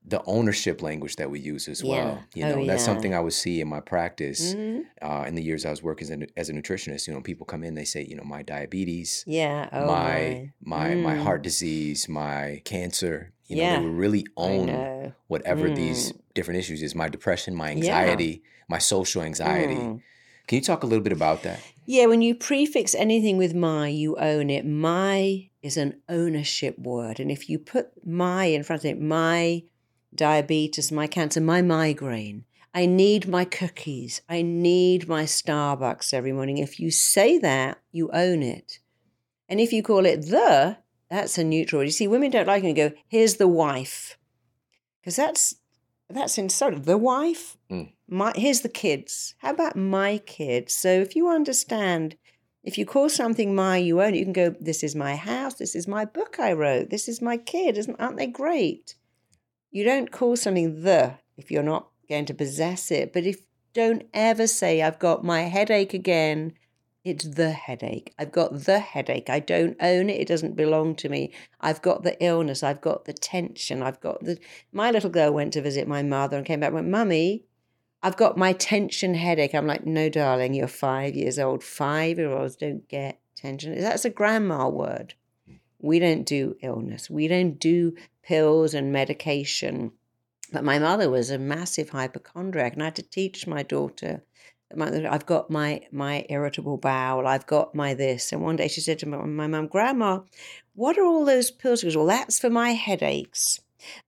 the ownership language that we use as well. Yeah. You Oh, know, that's yeah. something I would see in my practice Mhm. uh, in the years I was working as a, as a nutritionist. You know, people come in, they say, you know, my diabetes, Yeah. Oh, my my my Mm. heart disease, my cancer. You know, they would really own whatever these Mm. different issues is. My depression, my Yeah. anxiety, my social anxiety. Mm. Can you talk a little bit about that? Yeah, when you prefix anything with my, you own it. My is an ownership word. And if you put my in front of it, my diabetes, my cancer, my migraine. I need my cookies. I need my Starbucks every morning. If you say that, you own it. And if you call it the, that's a neutral. You see, women don't like it and go, here's the wife. Because that's that's insulting. The wife, Mm. my here's the kids. How about my kids? So if you understand, if you call something my, you own it. You can go, this is my house. This is my book I wrote. This is my kid. Isn't aren't they great? You don't call something the if you're not going to possess it. But if don't ever say I've got my headache again. It's the headache. I've got the headache. I don't own it. It doesn't belong to me. I've got the illness. I've got the tension. I've got the. My little girl went to visit my mother and came back and went, Mummy, I've got my tension headache. I'm like, no, darling, you're five years old. Five year olds don't get tension. That's a grandma word. Hmm. We don't do illness. We don't do pills and medication. But my mother was a massive hypochondriac, and I had to teach my daughter. my- I've got my my irritable bowel. I've got my this. And one day she said to my my mum, "Grandma, what are all those pills?" She goes, "Well, that's for my headaches.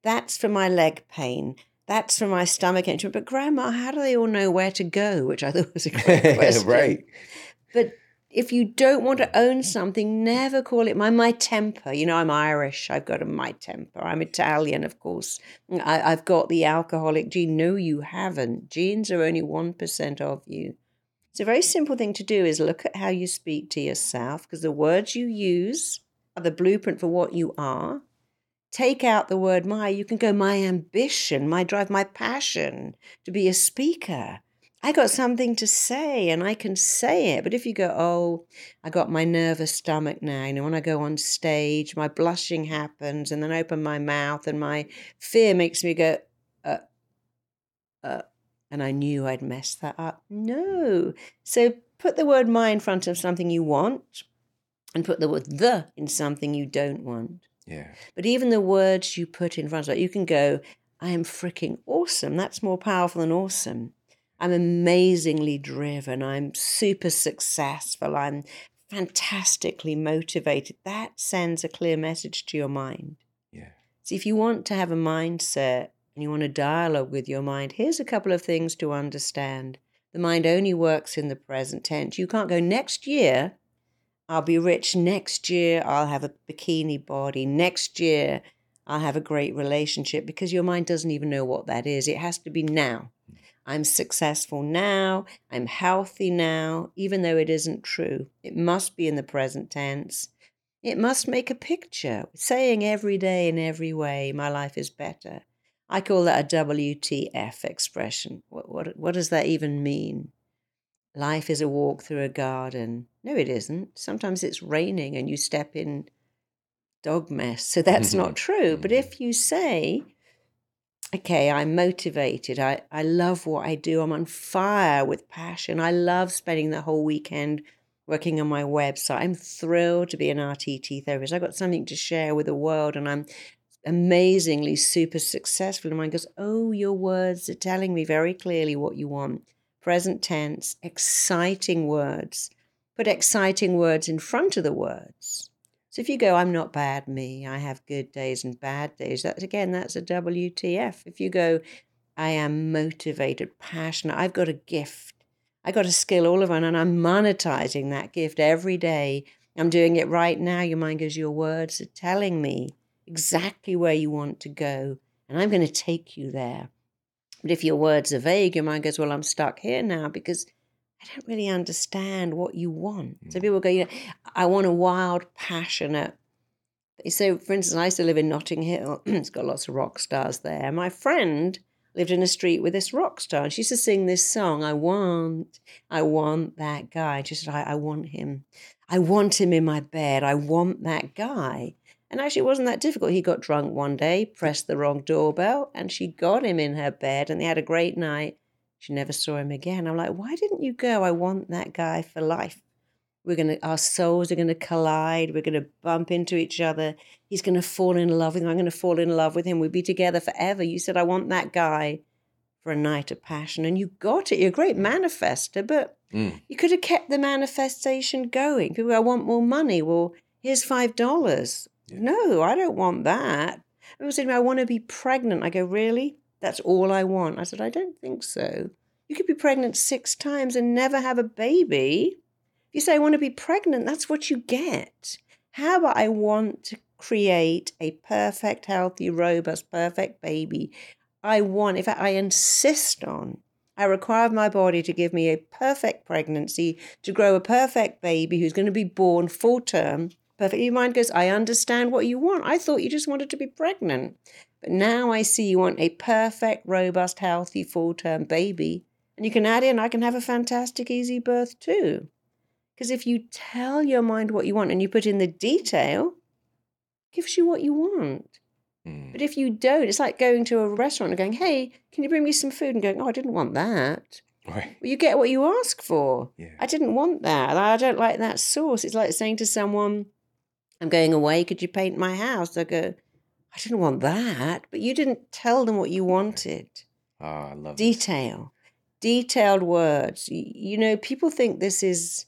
That's for my leg pain. That's for my stomach." And but Grandma, how do they all know where to go? Which I thought was a great question. right. But if you don't want to own something, never call it my my temper. You know, I'm Irish. I've got a my temper. I'm Italian, of course. I, I've got the alcoholic gene. No, you haven't. Genes are only one percent of you. So a very simple thing to do is look at how you speak to yourself, because the words you use are the blueprint for what you are. Take out the word my. You can go my ambition, my drive, my passion to be a speaker. I got something to say and I can say it. But if you go, oh, I got my nervous stomach now, you know, when I go on stage, my blushing happens and then I open my mouth and my fear makes me go, uh, uh, and I knew I'd messed that up. No. So put the word my in front of something you want and put the word the in something you don't want. Yeah. But even the words you put in front of it, you can go, I am freaking awesome. That's more powerful than awesome. I'm amazingly driven. I'm super successful. I'm fantastically motivated. That sends a clear message to your mind. Yeah. So if you want to have a mindset and you want a dialogue with your mind, here's a couple of things to understand. The mind only works in the present tense. You can't go next year, I'll be rich. Next year, I'll have a bikini body. Next year, I'll have a great relationship because your mind doesn't even know what that is. It has to be now. Hmm. I'm successful now. I'm healthy now, even though it isn't true. It must be in the present tense. It must make a picture, saying every day in every way, my life is better. I call that a WTF expression. What, what, what does that even mean? Life is a walk through a garden. No, it isn't. Sometimes it's raining and you step in dog mess. So that's not mm-hmm. true. But mm-hmm. if you say, okay, I'm motivated, I, I love what I do, I'm on fire with passion, I love spending the whole weekend working on my website, I'm thrilled to be an RTT therapist. I've got something to share with the world and I'm amazingly super successful. And mine goes, oh, your words are telling me very clearly what you want present tense, exciting words. Put exciting words in front of the words. So if you go, I'm not bad me, I have good days and bad days, that's again, that's a WTF. If you go, I am motivated, passionate, I've got a gift, I got a skill all of it, and I'm monetizing that gift every day. I'm doing it right now. Your mind goes, Your words are telling me exactly where you want to go, and I'm going to take you there. But if your words are vague, your mind goes, Well, I'm stuck here now because I don't really understand what you want. So mm. people go, you know, I want a wild, passionate. So, for instance, I used to live in Notting Hill. it's got lots of rock stars there. My friend lived in a street with this rock star, and she used to sing this song, I want, I want that guy. She said, I, I want him. I want him in my bed. I want that guy. And actually, it wasn't that difficult. He got drunk one day, pressed the wrong doorbell, and she got him in her bed, and they had a great night. She never saw him again. I'm like, why didn't you go? I want that guy for life. We're gonna, our souls are gonna collide. We're gonna bump into each other. He's gonna fall in love with him. I'm gonna fall in love with him. We'll be together forever. You said I want that guy for a night of passion, and you got it. You're a great manifester, but Mm. you could have kept the manifestation going. People, go, I want more money. Well, here's five dollars. Yeah. No, I don't want that. People say to me, I want to be pregnant. I go, Really? That's all I want. I said, I don't think so. You could be pregnant six times and never have a baby. If you say, I want to be pregnant, that's what you get. How about I want to create a perfect, healthy, robust, perfect baby? I want, in fact, I insist on, I require my body to give me a perfect pregnancy, to grow a perfect baby who's going to be born full term. Perfect. Your mind goes, I understand what you want. I thought you just wanted to be pregnant. But now I see you want a perfect, robust, healthy, full term baby. And you can add in, I can have a fantastic, easy birth too. Because if you tell your mind what you want and you put in the detail, gives you what you want. Mm. But if you don't, it's like going to a restaurant and going, hey, can you bring me some food? And going, oh, I didn't want that. Right. Well, you get what you ask for. Yeah. I didn't want that. I don't like that sauce. It's like saying to someone, I'm going away. Could you paint my house? They go, I didn't want that. But you didn't tell them what you wanted. Oh, I love. Detail, detailed words. Y- You know, people think this is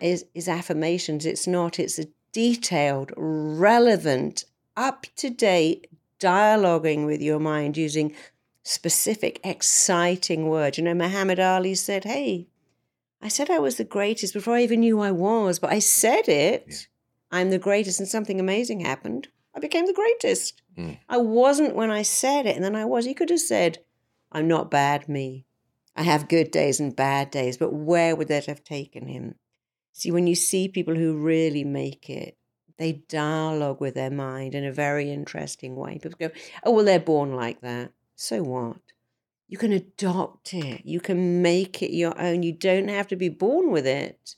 is is affirmations. It's not. It's a detailed, relevant, up to date dialoguing with your mind using specific, exciting words. You know, Muhammad Ali said, "Hey, I said I was the greatest before I even knew I was, but I said it. Yeah. I'm the greatest, and something amazing happened. I became the greatest. Mm. I wasn't when I said it, and then I was. He could have said, I'm not bad, me. I have good days and bad days, but where would that have taken him? See, when you see people who really make it, they dialogue with their mind in a very interesting way. People go, oh, well, they're born like that. So what? You can adopt it. You can make it your own. You don't have to be born with it.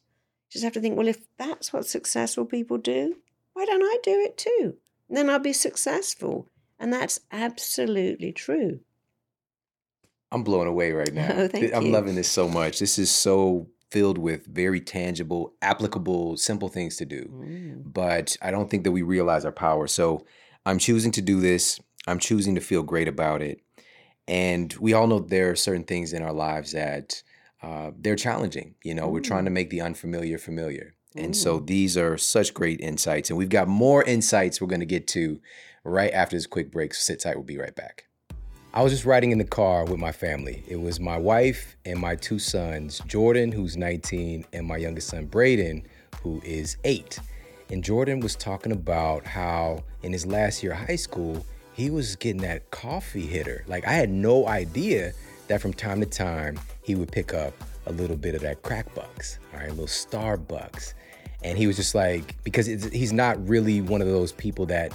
You just have to think, well, if that's what successful people do, why don't I do it too? Then I'll be successful. And that's absolutely true. I'm blown away right now. Oh, thank I'm you. loving this so much. This is so filled with very tangible, applicable, simple things to do. Mm. But I don't think that we realize our power. So I'm choosing to do this. I'm choosing to feel great about it. And we all know there are certain things in our lives that uh, they're challenging. You know, we're trying to make the unfamiliar familiar. And so these are such great insights. And we've got more insights we're going to get to right after this quick break. So sit tight. We'll be right back. I was just riding in the car with my family. It was my wife and my two sons, Jordan, who's 19, and my youngest son, Braden, who is eight. And Jordan was talking about how in his last year of high school, he was getting that coffee hitter. Like, I had no idea that from time to time he would pick up a little bit of that crack bucks, all right, a little Starbucks. And he was just like, because he's not really one of those people that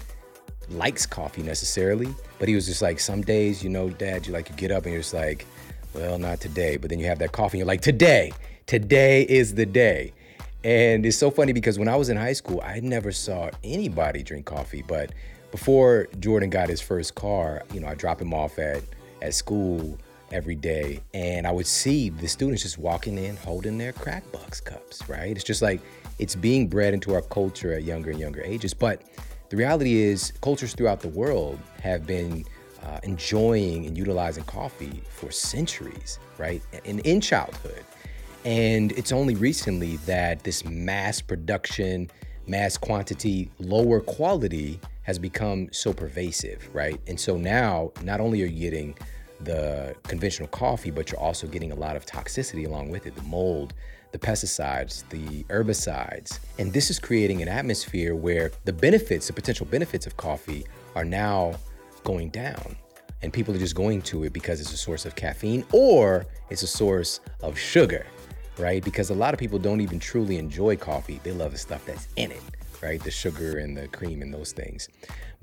likes coffee necessarily, but he was just like, some days, you know, dad, you like, you get up and you're just like, well, not today. But then you have that coffee and you're like, today, today is the day. And it's so funny because when I was in high school, I never saw anybody drink coffee. But before Jordan got his first car, you know, I drop him off at, at school every day and I would see the students just walking in holding their crack bucks cups, right? It's just like it's being bred into our culture at younger and younger ages. But the reality is, cultures throughout the world have been uh, enjoying and utilizing coffee for centuries, right? And in childhood. And it's only recently that this mass production, mass quantity, lower quality has become so pervasive, right? And so now, not only are you getting the conventional coffee, but you're also getting a lot of toxicity along with it the mold, the pesticides, the herbicides. And this is creating an atmosphere where the benefits, the potential benefits of coffee are now going down. And people are just going to it because it's a source of caffeine or it's a source of sugar, right? Because a lot of people don't even truly enjoy coffee. They love the stuff that's in it, right? The sugar and the cream and those things.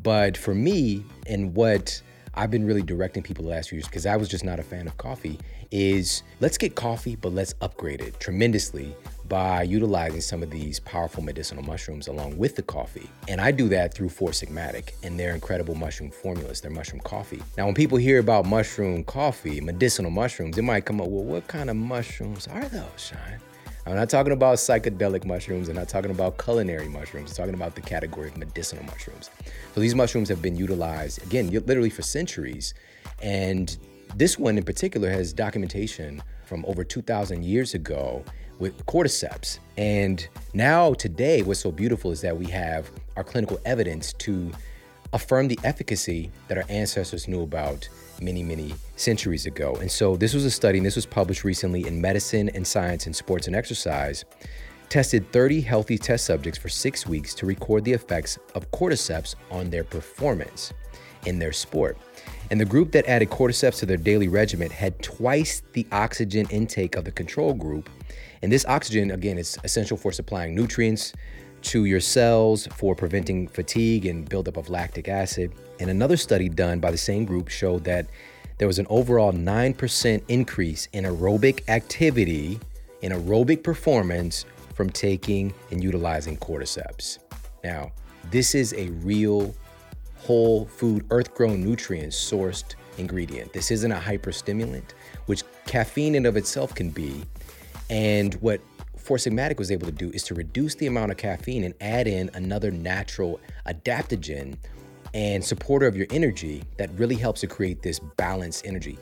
But for me, and what I've been really directing people the last few years, because I was just not a fan of coffee, is let's get coffee, but let's upgrade it tremendously by utilizing some of these powerful medicinal mushrooms along with the coffee. And I do that through Four Sigmatic and their incredible mushroom formulas, their mushroom coffee. Now, when people hear about mushroom coffee, medicinal mushrooms, it might come up, well, what kind of mushrooms are those, Shawn? I'm not talking about psychedelic mushrooms. I'm not talking about culinary mushrooms. I'm talking about the category of medicinal mushrooms. So these mushrooms have been utilized, again, literally for centuries. And this one in particular has documentation from over 2,000 years ago with cordyceps. And now, today, what's so beautiful is that we have our clinical evidence to affirm the efficacy that our ancestors knew about many, many centuries ago. And so this was a study, and this was published recently in Medicine and Science and Sports and Exercise, tested 30 healthy test subjects for six weeks to record the effects of cordyceps on their performance in their sport. And the group that added cordyceps to their daily regimen had twice the oxygen intake of the control group. And this oxygen, again, is essential for supplying nutrients to your cells, for preventing fatigue and buildup of lactic acid. And another study done by the same group showed that there was an overall 9% increase in aerobic activity, in aerobic performance from taking and utilizing cordyceps. Now, this is a real whole food, earth grown nutrient sourced ingredient. This isn't a hyperstimulant, which caffeine in of itself can be. And what Four Sigmatic was able to do is to reduce the amount of caffeine and add in another natural adaptogen and supporter of your energy that really helps to create this balanced energy.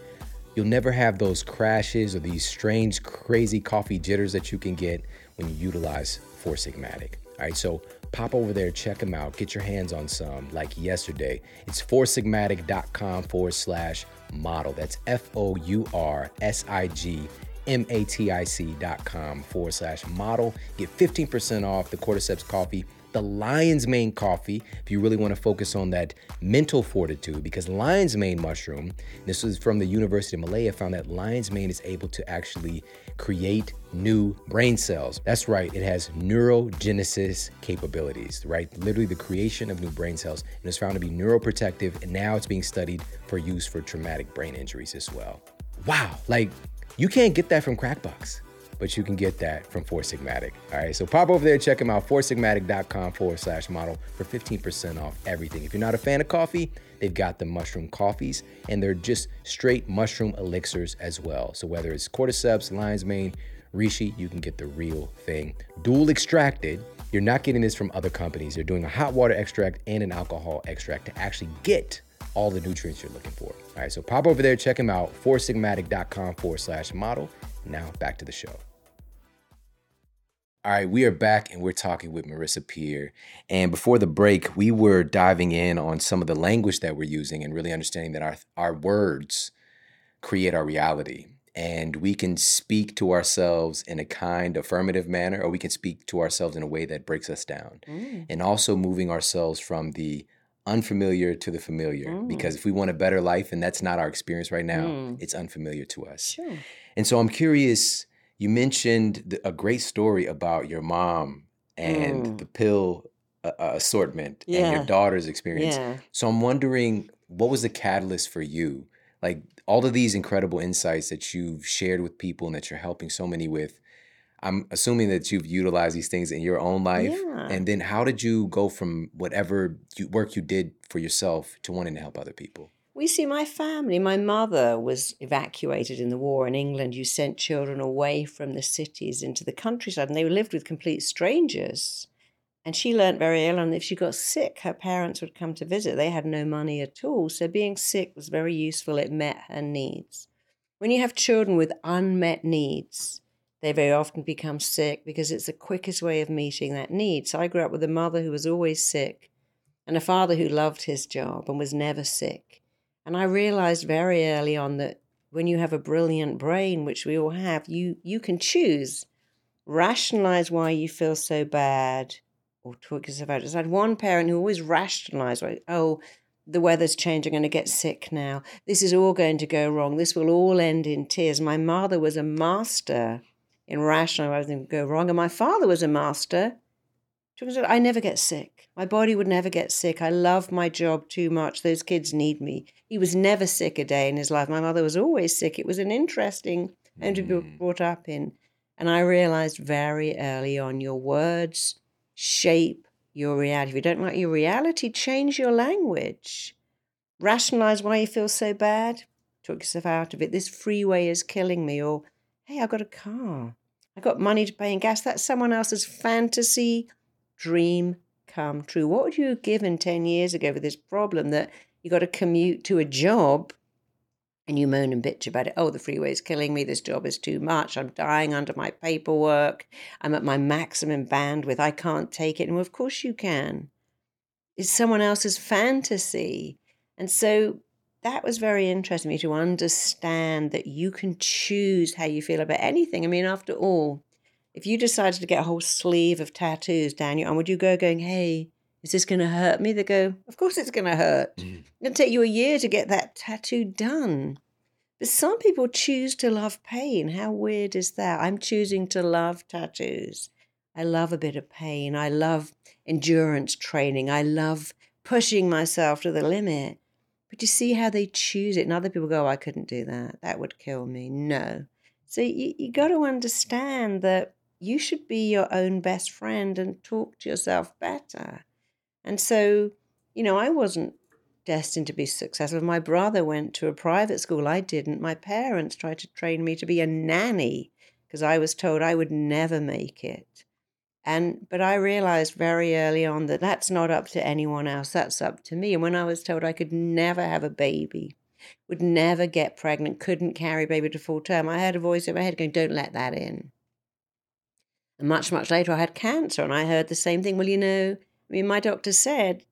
You'll never have those crashes or these strange, crazy coffee jitters that you can get when you utilize Four Sigmatic. All right, so pop over there, check them out, get your hands on some like yesterday. It's foursigmatic.com forward slash model. That's F O U R S I G M A T I C.com forward slash model. Get 15% off the Cordyceps coffee the lion's mane coffee if you really want to focus on that mental fortitude because lion's mane mushroom this is from the university of malaya found that lion's mane is able to actually create new brain cells. That's right it has neurogenesis capabilities right? Literally the creation of new brain cells and it's found to be neuroprotective and now it's being studied for use for traumatic brain injuries as well. Wow like you can't get that from crackbox but you can get that from Four Sigmatic. All right, so pop over there, check them out, foursigmatic.com forward slash model for 15% off everything. If you're not a fan of coffee, they've got the mushroom coffees, and they're just straight mushroom elixirs as well. So whether it's cordyceps, lion's mane, reishi, you can get the real thing. Dual extracted. You're not getting this from other companies. They're doing a hot water extract and an alcohol extract to actually get all the nutrients you're looking for. All right, so pop over there, check them out, foursigmatic.com forward slash model. Now back to the show. All right, we are back and we're talking with Marisa Peer. And before the break, we were diving in on some of the language that we're using and really understanding that our our words create our reality. And we can speak to ourselves in a kind, affirmative manner, or we can speak to ourselves in a way that breaks us down. Mm. And also moving ourselves from the unfamiliar to the familiar. Mm. Because if we want a better life and that's not our experience right now, mm. it's unfamiliar to us. Sure. And so I'm curious you mentioned a great story about your mom and mm. the pill uh, uh, assortment yeah. and your daughter's experience. Yeah. So I'm wondering what was the catalyst for you? Like all of these incredible insights that you've shared with people and that you're helping so many with. I'm assuming that you've utilized these things in your own life. Yeah. And then how did you go from whatever you, work you did for yourself to wanting to help other people? We see my family. My mother was evacuated in the war in England. You sent children away from the cities into the countryside, and they lived with complete strangers. And she learnt very ill, and if she got sick, her parents would come to visit. They had no money at all. So being sick was very useful. It met her needs. When you have children with unmet needs, they very often become sick because it's the quickest way of meeting that need. So I grew up with a mother who was always sick and a father who loved his job and was never sick. And I realized very early on that when you have a brilliant brain, which we all have, you you can choose, rationalize why you feel so bad, or talk yourself out. I had one parent who always rationalized, like, oh, the weather's changing, I'm going to get sick now. This is all going to go wrong. This will all end in tears. My mother was a master in rationalizing everything go wrong, and my father was a master. I never get sick. My body would never get sick. I love my job too much. Those kids need me. He was never sick a day in his life. My mother was always sick. It was an interesting home to be mm. brought up in. And I realized very early on your words shape your reality. If you don't like your reality, change your language. Rationalize why you feel so bad. Talk yourself out of it. This freeway is killing me. Or, hey, I've got a car. I got money to pay in gas. That's someone else's fantasy, dream, come true? What would you have given 10 years ago for this problem that you got to commute to a job and you moan and bitch about it? Oh, the freeway is killing me. This job is too much. I'm dying under my paperwork. I'm at my maximum bandwidth. I can't take it. And of course you can. It's someone else's fantasy. And so that was very interesting to me to understand that you can choose how you feel about anything. I mean, after all, if you decided to get a whole sleeve of tattoos down your arm, would you go going, hey, is this going to hurt me? They go, of course it's going to hurt. Mm. To take you a year to get that tattoo done. But some people choose to love pain. How weird is that? I'm choosing to love tattoos. I love a bit of pain. I love endurance training. I love pushing myself to the limit. But you see how they choose it. And other people go, oh, I couldn't do that. That would kill me. No. So you, you got to understand that you should be your own best friend and talk to yourself better. And so, you know, I wasn't destined to be successful. My brother went to a private school. I didn't. My parents tried to train me to be a nanny because I was told I would never make it. And but I realized very early on that that's not up to anyone else. That's up to me. And when I was told I could never have a baby, would never get pregnant, couldn't carry baby to full term, I heard a voice in my head going, "Don't let that in." And much, much later, I had cancer, and I heard the same thing. Well, you know, I mean, my doctor said,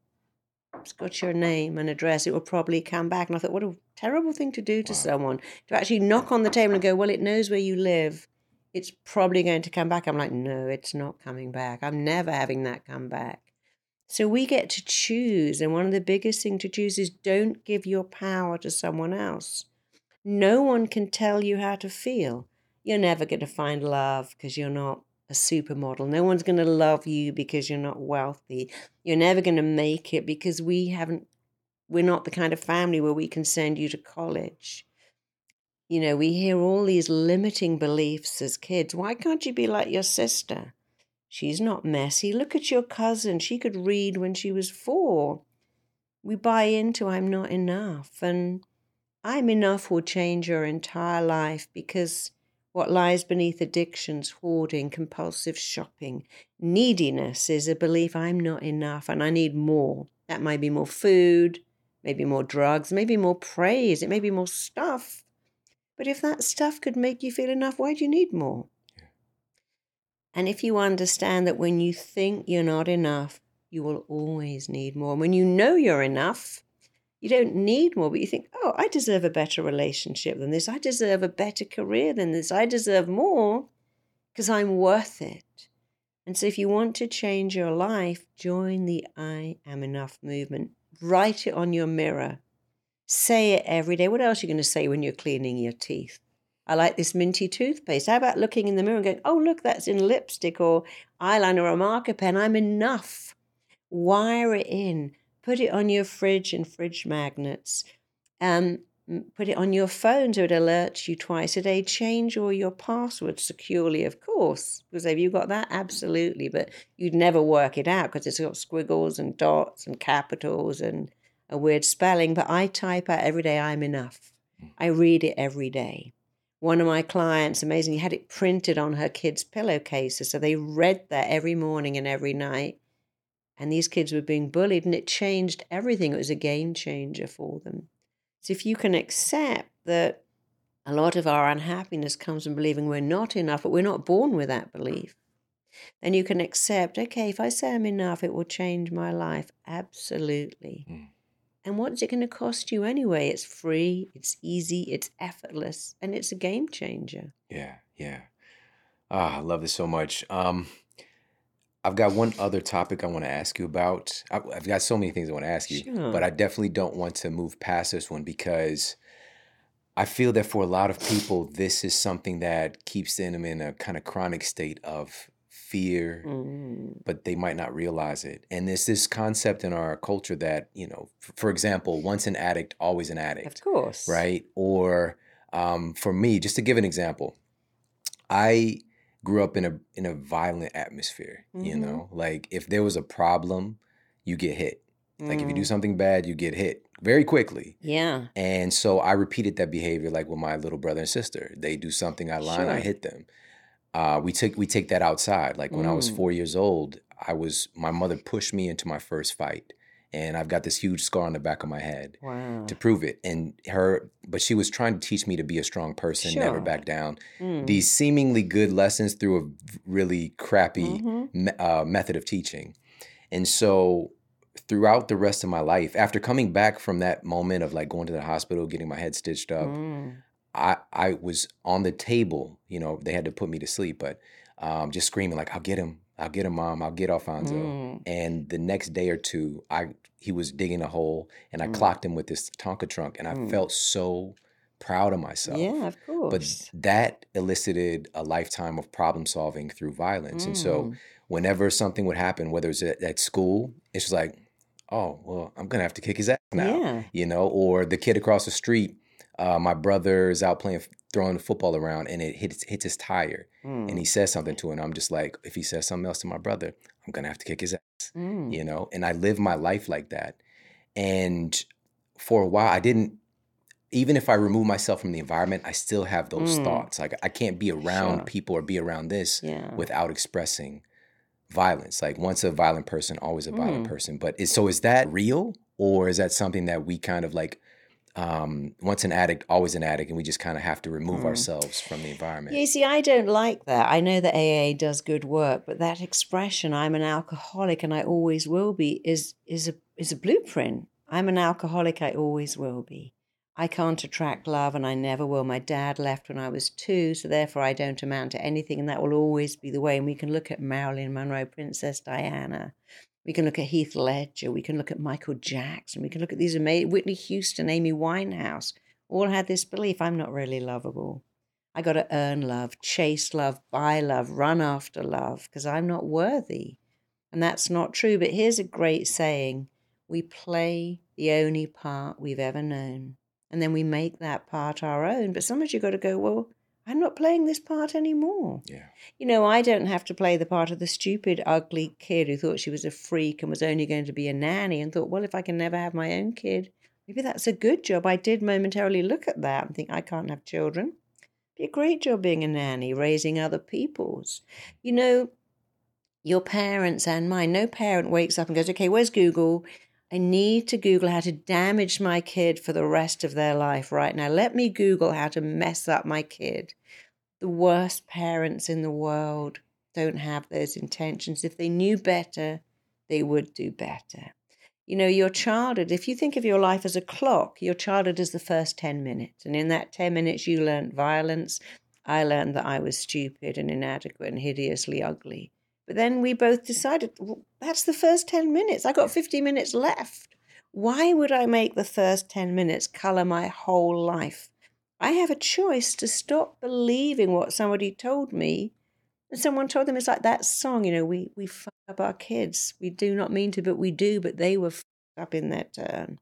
it's got your name and address, it will probably come back. And I thought, what a terrible thing to do to wow. someone to actually knock on the table and go, well, it knows where you live. It's probably going to come back. I'm like, no, it's not coming back. I'm never having that come back. So we get to choose. And one of the biggest things to choose is don't give your power to someone else. No one can tell you how to feel. You're never going to find love because you're not a supermodel. No one's going to love you because you're not wealthy. You're never going to make it because we haven't, we're not the kind of family where we can send you to college. You know, we hear all these limiting beliefs as kids. Why can't you be like your sister? She's not messy. Look at your cousin. She could read when she was four. We buy into I'm not enough. And I'm enough will change your entire life because what lies beneath addictions, hoarding, compulsive shopping, neediness is a belief I'm not enough and I need more. That might be more food, maybe more drugs, maybe more praise, it may be more stuff. But if that stuff could make you feel enough, why do you need more? And if you understand that when you think you're not enough, you will always need more. And when you know you're enough, you don't need more, but you think, oh, I deserve a better relationship than this. I deserve a better career than this. I deserve more because I'm worth it. And so, if you want to change your life, join the I Am Enough movement. Write it on your mirror. Say it every day. What else are you going to say when you're cleaning your teeth? I like this minty toothpaste. How about looking in the mirror and going, oh, look, that's in lipstick or eyeliner or marker pen. I'm enough. Wire it in put it on your fridge and fridge magnets. Um, put it on your phone so it alerts you twice a day. Change all your passwords securely, of course, because have you got that? Absolutely, but you'd never work it out because it's got squiggles and dots and capitals and a weird spelling. But I type out every day, I'm enough. I read it every day. One of my clients, amazingly, had it printed on her kids' pillowcases. So they read that every morning and every night and these kids were being bullied and it changed everything. It was a game changer for them. So if you can accept that a lot of our unhappiness comes from believing we're not enough, but we're not born with that belief, then you can accept, okay, if I say I'm enough, it will change my life. Absolutely. Mm. And what's it going to cost you anyway? It's free, it's easy, it's effortless, and it's a game changer. Yeah, yeah. Ah, I love this so much. Um, I've got one other topic I want to ask you about. I've got so many things I want to ask you, sure. but I definitely don't want to move past this one because I feel that for a lot of people, this is something that keeps them in a kind of chronic state of fear, mm. but they might not realize it. And there's this concept in our culture that, you know, for example, once an addict, always an addict. Of course. Right? Or um, for me, just to give an example, I grew up in a in a violent atmosphere. Mm-hmm. You know, like if there was a problem, you get hit. Like if you do mm. something bad, you get hit very quickly. Yeah. And so I repeated that behavior like with my little brother and sister. They do something I line, sure. I hit them. Uh, we take we take that outside. Like when mm. I was mm. four years old, I was my mother pushed me into my first fight and I've got this huge scar on the back of my head wow. to prove it. And her, but she was trying to teach me to be a strong person, sure. never back down. Mm. These seemingly good lessons through a really crappy mm-hmm. me, uh, method of teaching. And so throughout the rest of my life, after coming back from that moment of like going to the hospital, getting my head stitched up, Mm. I I was on the table. You know, they had to put me to sleep, but um, just screaming like, "I'll get him! I'll get him, mom! I'll get Alfonso!" Mm. And the next day or two, I he was digging a hole, and I Mm. clocked him with this Tonka trunk, and I Mm. felt so proud of myself. Yeah, of course. But that elicited a lifetime of problem solving through violence. And so Mm. whenever something would happen, whether it's at, at school, it's just like, oh, well, I'm gonna have to kick his ass now, Yeah. you know, or the kid across the street, uh, my brother is out playing, throwing the football around, and it hits hits his tire, and Mm. he says something to him I'm just like, if he says something else to my brother, I'm gonna have to kick his ass, Mm. you know. And I live my life like that. And for a while, I didn't. Even if I remove myself from the environment, I still have those Mm. thoughts. Like I can't be around Sure. people or be around this Yeah. without expressing violence. Like once a violent person, always a violent Mm. person. But is, so is that real, or is that something that we kind of like? Um, once an addict, always an addict, and we just kind of have to remove Mm. ourselves from the environment. You see, I don't like that. I know that AA does good work, but that expression, "I'm an alcoholic and I always will be," is is a is a blueprint. I'm an alcoholic. I always will be. I can't attract love, and I never will. My dad left when I was two, so therefore I don't amount to anything, and that will always be the way. And we can look at Marilyn Monroe, Princess Diana. We can look at Heath Ledger. We can look at Michael Jackson. We can look at these amazing Whitney Houston, Amy Winehouse. All had this belief: I'm not really lovable. I got to earn love, chase love, buy love, run after love because I'm not worthy. And that's not true. But here's a great saying we play the only part we've ever known. And then we make that part our own. But sometimes you've got to go, well, I'm not playing this part anymore. Yeah. You know, I don't have to play the part of the stupid, ugly kid who thought she was a freak and was only going to be a nanny and thought, well, if I can never have my own kid, maybe that's a good job. I did momentarily look at that and think, I can't have children. Be a great job being a nanny, raising other people's. You know, your parents and mine, no parent wakes up and goes, okay, where's Google? I need to Google how to damage my kid for the rest of their life right now. Let me Google how to mess up my kid. The worst parents in the world don't have those intentions. If they knew better, they would do better. You know, your childhood, if you think of your life as a clock, your childhood is the first 10 minutes. And in that 10 minutes, you learned violence. I learned that I was stupid and inadequate and hideously ugly. But then we both decided well, that's the first 10 minutes. I got 50 minutes left. Why would I make the first 10 minutes color my whole life? I have a choice to stop believing what somebody told me. And someone told them it's like that song, you know, we, we fuck up our kids. We do not mean to, but we do, but they were up in their turn um,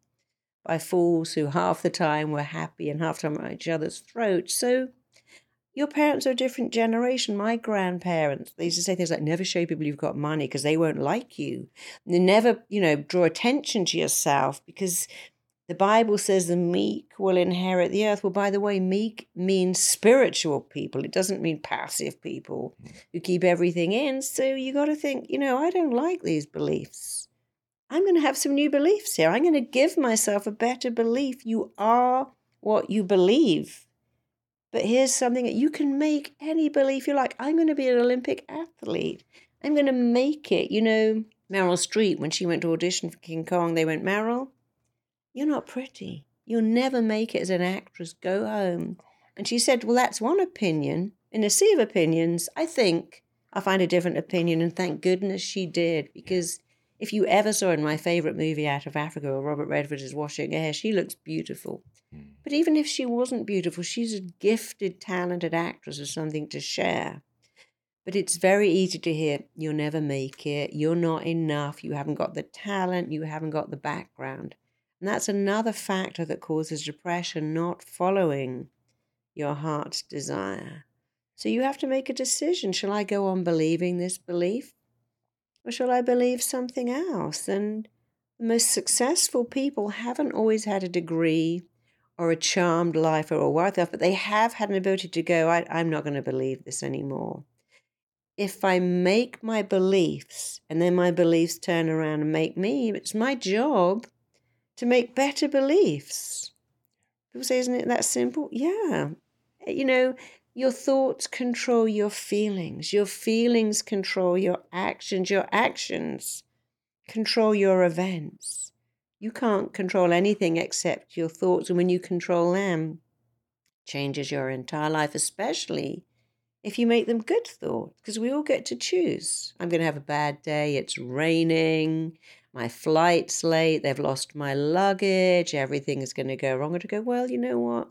by fools who half the time were happy and half the time at each other's throats. So your parents are a different generation. My grandparents, they used to say things like, never show people you've got money because they won't like you. And never, you know, draw attention to yourself because the Bible says the meek will inherit the earth. Well, by the way, meek means spiritual people. It doesn't mean passive people hmm. who keep everything in. So you got to think, you know, I don't like these beliefs. I'm going to have some new beliefs here. I'm going to give myself a better belief. You are what you believe. But here's something that you can make any belief you like. I'm going to be an Olympic athlete. I'm going to make it. You know, Meryl Streep, when she went to audition for King Kong, they went, Meryl, you're not pretty. You'll never make it as an actress. Go home. And she said, Well, that's one opinion. In a sea of opinions, I think I'll find a different opinion. And thank goodness she did. Because if you ever saw in my favorite movie out of Africa where Robert Redford is washing her hair, she looks beautiful. But even if she wasn't beautiful, she's a gifted, talented actress with something to share. But it's very easy to hear, you'll never make it, you're not enough, you haven't got the talent, you haven't got the background. And that's another factor that causes depression, not following your heart's desire. So you have to make a decision. Shall I go on believing this belief? Or shall I believe something else? And the most successful people haven't always had a degree or a charmed life or a wealth life, but they have had an ability to go, I, I'm not going to believe this anymore. If I make my beliefs and then my beliefs turn around and make me, it's my job to make better beliefs. People say, isn't it that simple? Yeah. Eh, you know, your thoughts control your feelings, your feelings control your actions, your actions control your events. You can't control anything except your thoughts. And when you control them, changes your entire life, especially if you make them good thoughts, because we all get to choose. I'm going to have a bad day. It's raining. My flight's late. They've lost my luggage. Everything is going to go wrong. Going to go, well, you know what?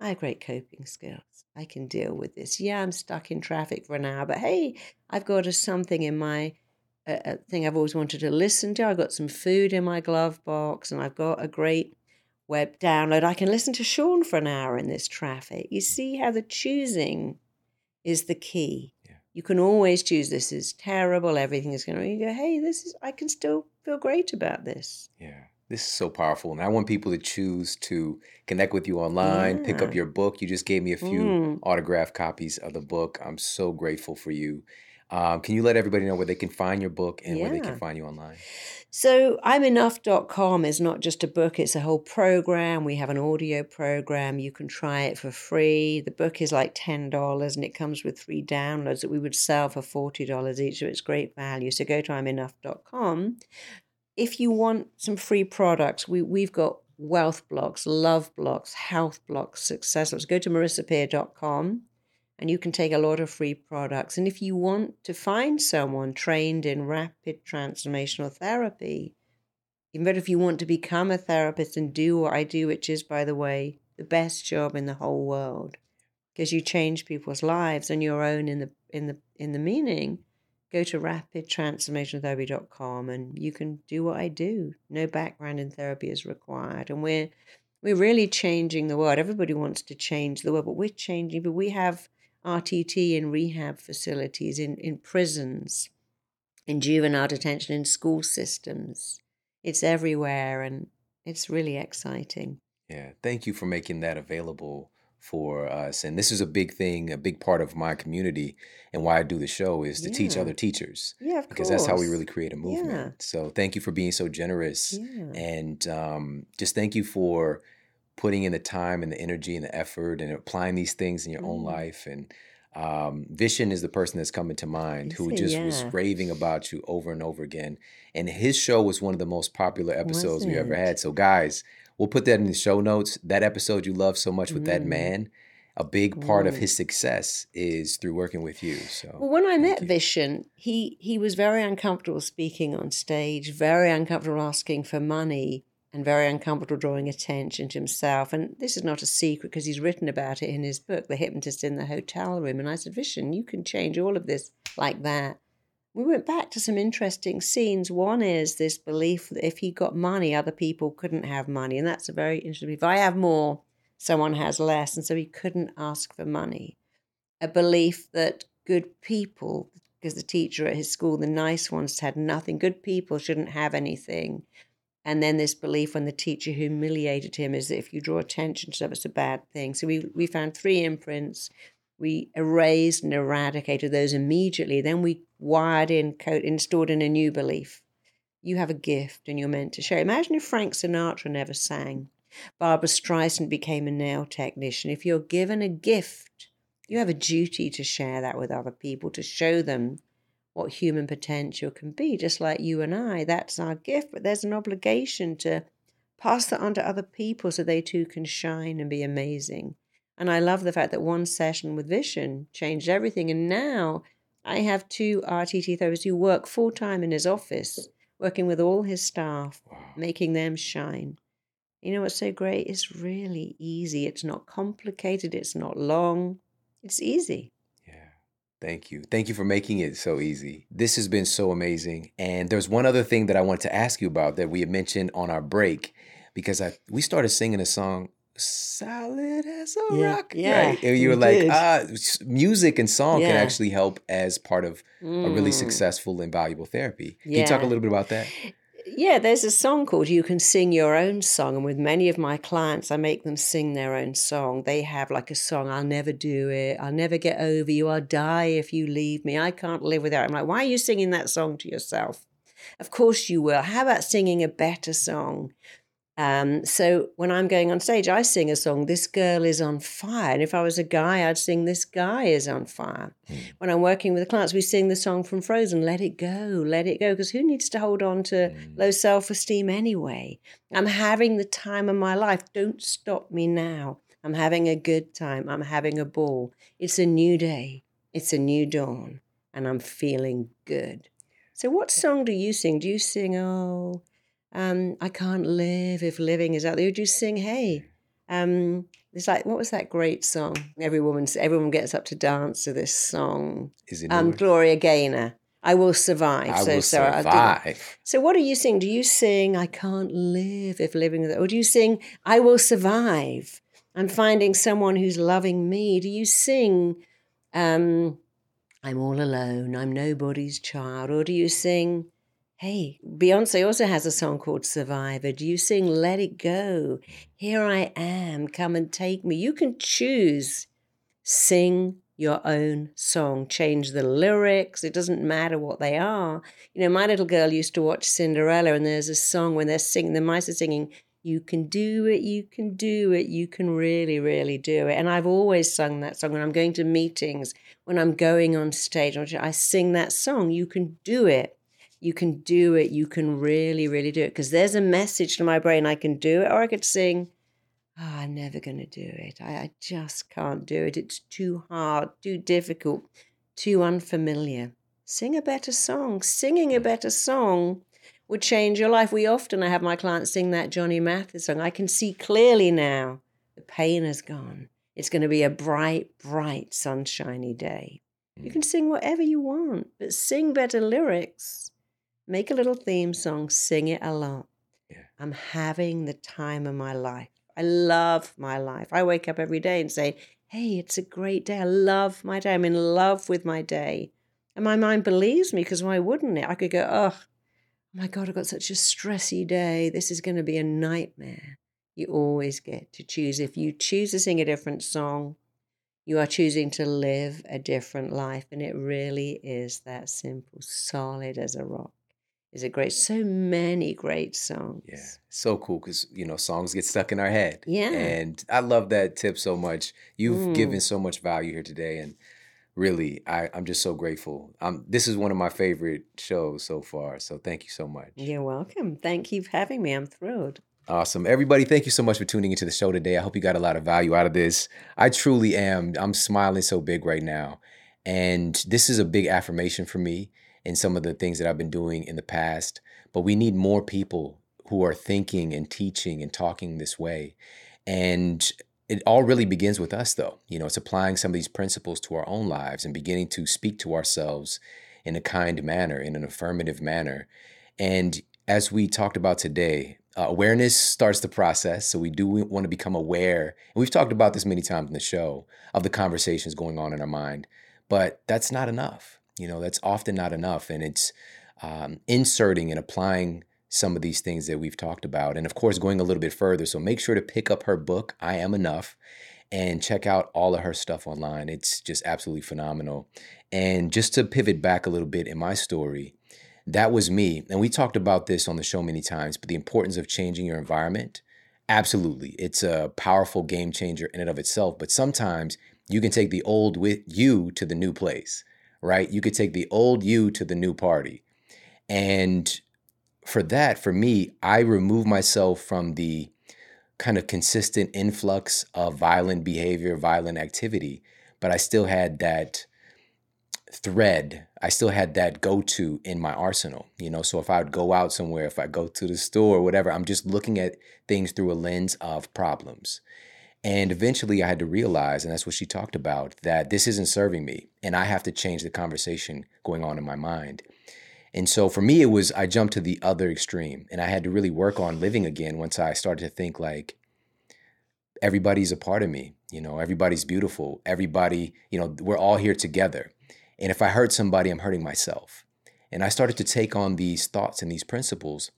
I have great coping skills. I can deal with this. Yeah, I'm stuck in traffic for an hour, but hey, I've got a something in my a, a thing I've always wanted to listen to. I've got some food in my glove box, and I've got a great web download. I can listen to Shawn for an hour in this traffic. You see how the choosing is the key. Yeah. You can always choose this is terrible, everything is going to you go, hey, this is I can still feel great about this. Yeah. This is so powerful. And I want people to choose to connect with you online, yeah. pick up your book. You just gave me a few mm. autographed copies of the book. I'm so grateful for you. Um, can you let everybody know where they can find your book and yeah. where they can find you online? So, I'mEnough.com is not just a book, it's a whole program. We have an audio program. You can try it for free. The book is like $10 and it comes with three downloads that we would sell for $40 each. So, it's great value. So, go to I'mEnough.com. If you want some free products, we, we've got wealth blocks, love blocks, health blocks, success blocks. Go to marisapeer.com and you can take a lot of free products. And if you want to find someone trained in rapid transformational therapy, even better if you want to become a therapist and do what I do, which is, by the way, the best job in the whole world, because you change people's lives and your own in the in the in the meaning. Go to rapidtransformationaltherapy.com and you can do what I do. No background in therapy is required. And we're we're really changing the world. Everybody wants to change the world, but we're changing. But we have RTT in rehab facilities, in, in prisons, in juvenile detention, in school systems. It's everywhere and it's really exciting. Yeah, thank you for making that available for us. And this is a big thing, a big part of my community and why I do the show is to yeah. teach other teachers. Yeah, because course. Because that's how we really create a movement. Yeah. So thank you for being so generous. Yeah. And um, just thank you for putting in the time and the energy and the effort and applying these things in your mm. own life. And um, Vishen is the person that's coming to mind who just yeah. was raving about you over and over again. And his show was one of the most popular episodes we ever had. So, guys, we'll put that in the show notes. That episode you love so much with mm. that man a big part mm. of his success is through working with you. So well, when I met you. Vishen, he he was very uncomfortable speaking on stage, very uncomfortable asking for money, and very uncomfortable drawing attention to himself. And this is not a secret because he's written about it in his book, The Hypnotist in the Hotel Room. And I said, Vishen, you can change all of this like that. We went back to some interesting scenes. One is this belief that if he got money, other people couldn't have money. And that's a very interesting belief. If I have more, someone has less. And so he couldn't ask for money. A belief that good people, because the teacher at his school, the nice ones, had nothing, good people shouldn't have anything and then this belief when the teacher humiliated him is that if you draw attention to them, it's a bad thing. So we, we found three imprints. We erased and eradicated those immediately. Then we wired in, code, installed in a new belief. You have a gift and you're meant to share. Imagine if Frank Sinatra never sang. Barbra Streisand became a nail technician. If you're given a gift, you have a duty to share that with other people, to show them what human potential can be, just like you and I. That's our gift, but there's an obligation to pass that on to other people so they too can shine and be amazing. And I love the fact that one session with Vishen changed everything. And now I have two RTT therapists who work full time in his office, working with all his staff, making them shine. You know what's so great? It's really easy. It's not complicated. It's not long. It's easy. Thank you. Thank you for making it so easy. This has been so amazing. And there's one other thing that I want to ask you about that we had mentioned on our break because I we started singing a song solid as a yeah, rock. Yeah. Right? And you were like, did. ah, music and song yeah. can actually help as part of mm. a really mm. successful and valuable therapy. Can yeah. you talk a little bit about that? Yeah, there's a song called You Can Sing Your Own Song. And with many of my clients, I make them sing their own song. They have like a song, I'll never do it. I'll never get over you. I'll die if you leave me. I can't live without. I'm like, why are you singing that song to yourself? Of course you will. How about singing a better song? Um, so when I'm going on stage, I sing a song, This Girl is on Fire. And if I was a guy, I'd sing This Guy is on Fire. Mm. When I'm working with the clients, we sing the song from Frozen, Let It Go, Let It Go. Because who needs to hold on to mm. low self esteem anyway? I'm having the time of my life. Don't stop me now. I'm having a good time. I'm having a ball. It's a new day. It's a new dawn. And I'm feeling good. So, what song do you sing? Do you sing, Oh, um, I can't live if living is out there. Do you just sing, hey. Um, it's like what was that great song? Every woman, everyone gets up to dance to this song. Is it um, Gloria Gaynor? I will survive. I so, will so survive. so, what do you sing? Do you sing "I can't live if living," or do you sing "I will survive"? I'm finding someone who's loving me. Do you sing um, "I'm all alone, I'm nobody's child," or do you sing Hey, Beyonce also has a song called Survivor. Do you sing Let It Go? Here I am, come and take me. You can choose. Sing your own song, change the lyrics. It doesn't matter what they are. You know, my little girl used to watch Cinderella, and there's a song when they're singing, the mice are singing, You can do it, you can do it, you can really, really do it. And I've always sung that song when I'm going to meetings, when I'm going on stage, I sing that song, You can do it you can do it. You can really, really do it. Because there's a message to my brain I can do it, or I could sing, oh, I'm never going to do it. I, I just can't do it. It's too hard, too difficult, too unfamiliar. Sing a better song. Singing a better song would change your life. We often, I have my clients sing that Johnny Mathis song. I can see clearly now the pain has gone. It's going to be a bright, bright, sunshiny day. You mm. can sing whatever you want, but sing better lyrics make a little theme song, sing it a lot. Yeah. I'm having the time of my life. I love my life. I wake up every day and say, Hey, it's a great day. I love my day. I'm in love with my day. And my mind believes me because why wouldn't it? I could go, Oh, my God, I've got such a stressy day. This is going to be a nightmare. You always get to choose. If you choose to sing a different song, you are choosing to live a different life. And it really is that simple, solid as a rock is a great so many great songs yeah so cool because you know songs get stuck in our head yeah and i love that tip so much you've mm. given so much value here today and really I, i'm just so grateful um, this is one of my favorite shows so far so thank you so much you're welcome thank you for having me i'm thrilled Awesome. Everybody, thank you so much for tuning into the show today. I hope you got a lot of value out of this. I truly am. I'm smiling so big right now. And this is a big affirmation for me in some of the things that I've been doing in the past. But we need more people who are thinking and teaching and talking this way. And it all really begins with us, though. You know, it's applying some of these principles to our own lives and beginning to speak to ourselves in a kind manner, in an affirmative manner. And as we talked about today, uh, awareness starts the process. So we do want to become aware. And we've talked about this many times in the show of the conversations going on in our mind, but that's not enough. You know, that's often not enough. And it's um, inserting and applying some of these things that we've talked about. And of course, going a little bit further. So make sure to pick up her book, I Am Enough, and check out all of her stuff online. It's just absolutely phenomenal. And just to pivot back a little bit in my story, that was me. And we talked about this on the show many times, but the importance of changing your environment. Absolutely. It's a powerful game changer in and of itself. But sometimes you can take the old with you to the new place right? You could take the old you to the new party. And for that, for me, I remove myself from the kind of consistent influx of violent behavior, violent activity, but I still had that thread. I still had that go to in my arsenal, you know. So if I would go out somewhere, if I go to the store or whatever, I'm just looking at things through a lens of problems. And eventually I had to realize, and that's what she talked about, that this isn't serving me. And I have to change the conversation going on in my mind. And so for me, it was I jumped to the other extreme and I had to really work on living again once I started to think like, everybody's a part of me. You know, everybody's beautiful. Everybody, you know, we're all here together. And if I hurt somebody, I'm hurting myself. And I started to take on these thoughts and these principles.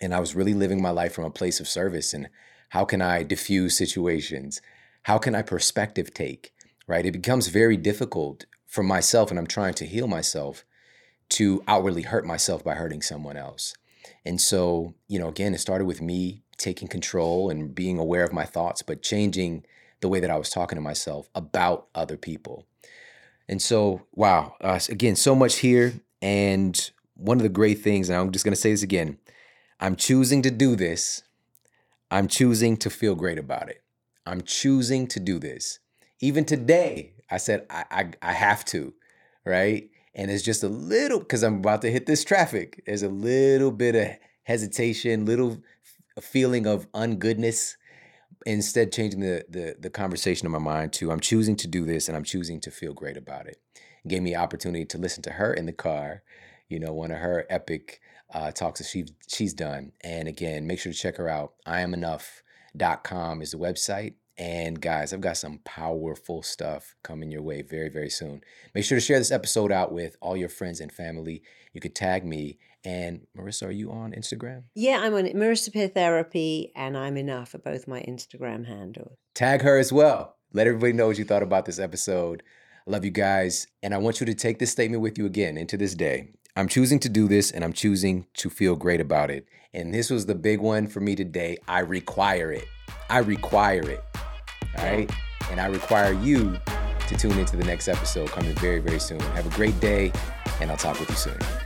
And I was really living my life from a place of service. And how can I diffuse situations? How can I perspective take? Right? It becomes very difficult for myself, and I'm trying to heal myself to outwardly hurt myself by hurting someone else. And so, you know, again, it started with me taking control and being aware of my thoughts, but changing the way that I was talking to myself about other people. And so, wow, uh, again, so much here. And one of the great things, and I'm just going to say this again I'm choosing to do this. I'm choosing to feel great about it. I'm choosing to do this. Even today, I said, I, I, I have to, right? And it's just a little, because I'm about to hit this traffic. There's a little bit of hesitation, little feeling of ungoodness instead changing the, the the conversation in my mind to I'm choosing to do this and I'm choosing to feel great about it. it gave me opportunity to listen to her in the car, you know, one of her epic uh, talks that she she's done. And again, make sure to check her out. I am enough.com is the website. And guys, I've got some powerful stuff coming your way very, very soon. Make sure to share this episode out with all your friends and family. You could tag me. And Marisa, are you on Instagram? Yeah, I'm on Marisa Peer Therapy, and I'm enough for both my Instagram handles. Tag her as well. Let everybody know what you thought about this episode. I love you guys. And I want you to take this statement with you again into this day. I'm choosing to do this and I'm choosing to feel great about it. And this was the big one for me today. I require it. I require it. All right. And I require you to tune into the next episode coming very, very soon. Have a great day, and I'll talk with you soon.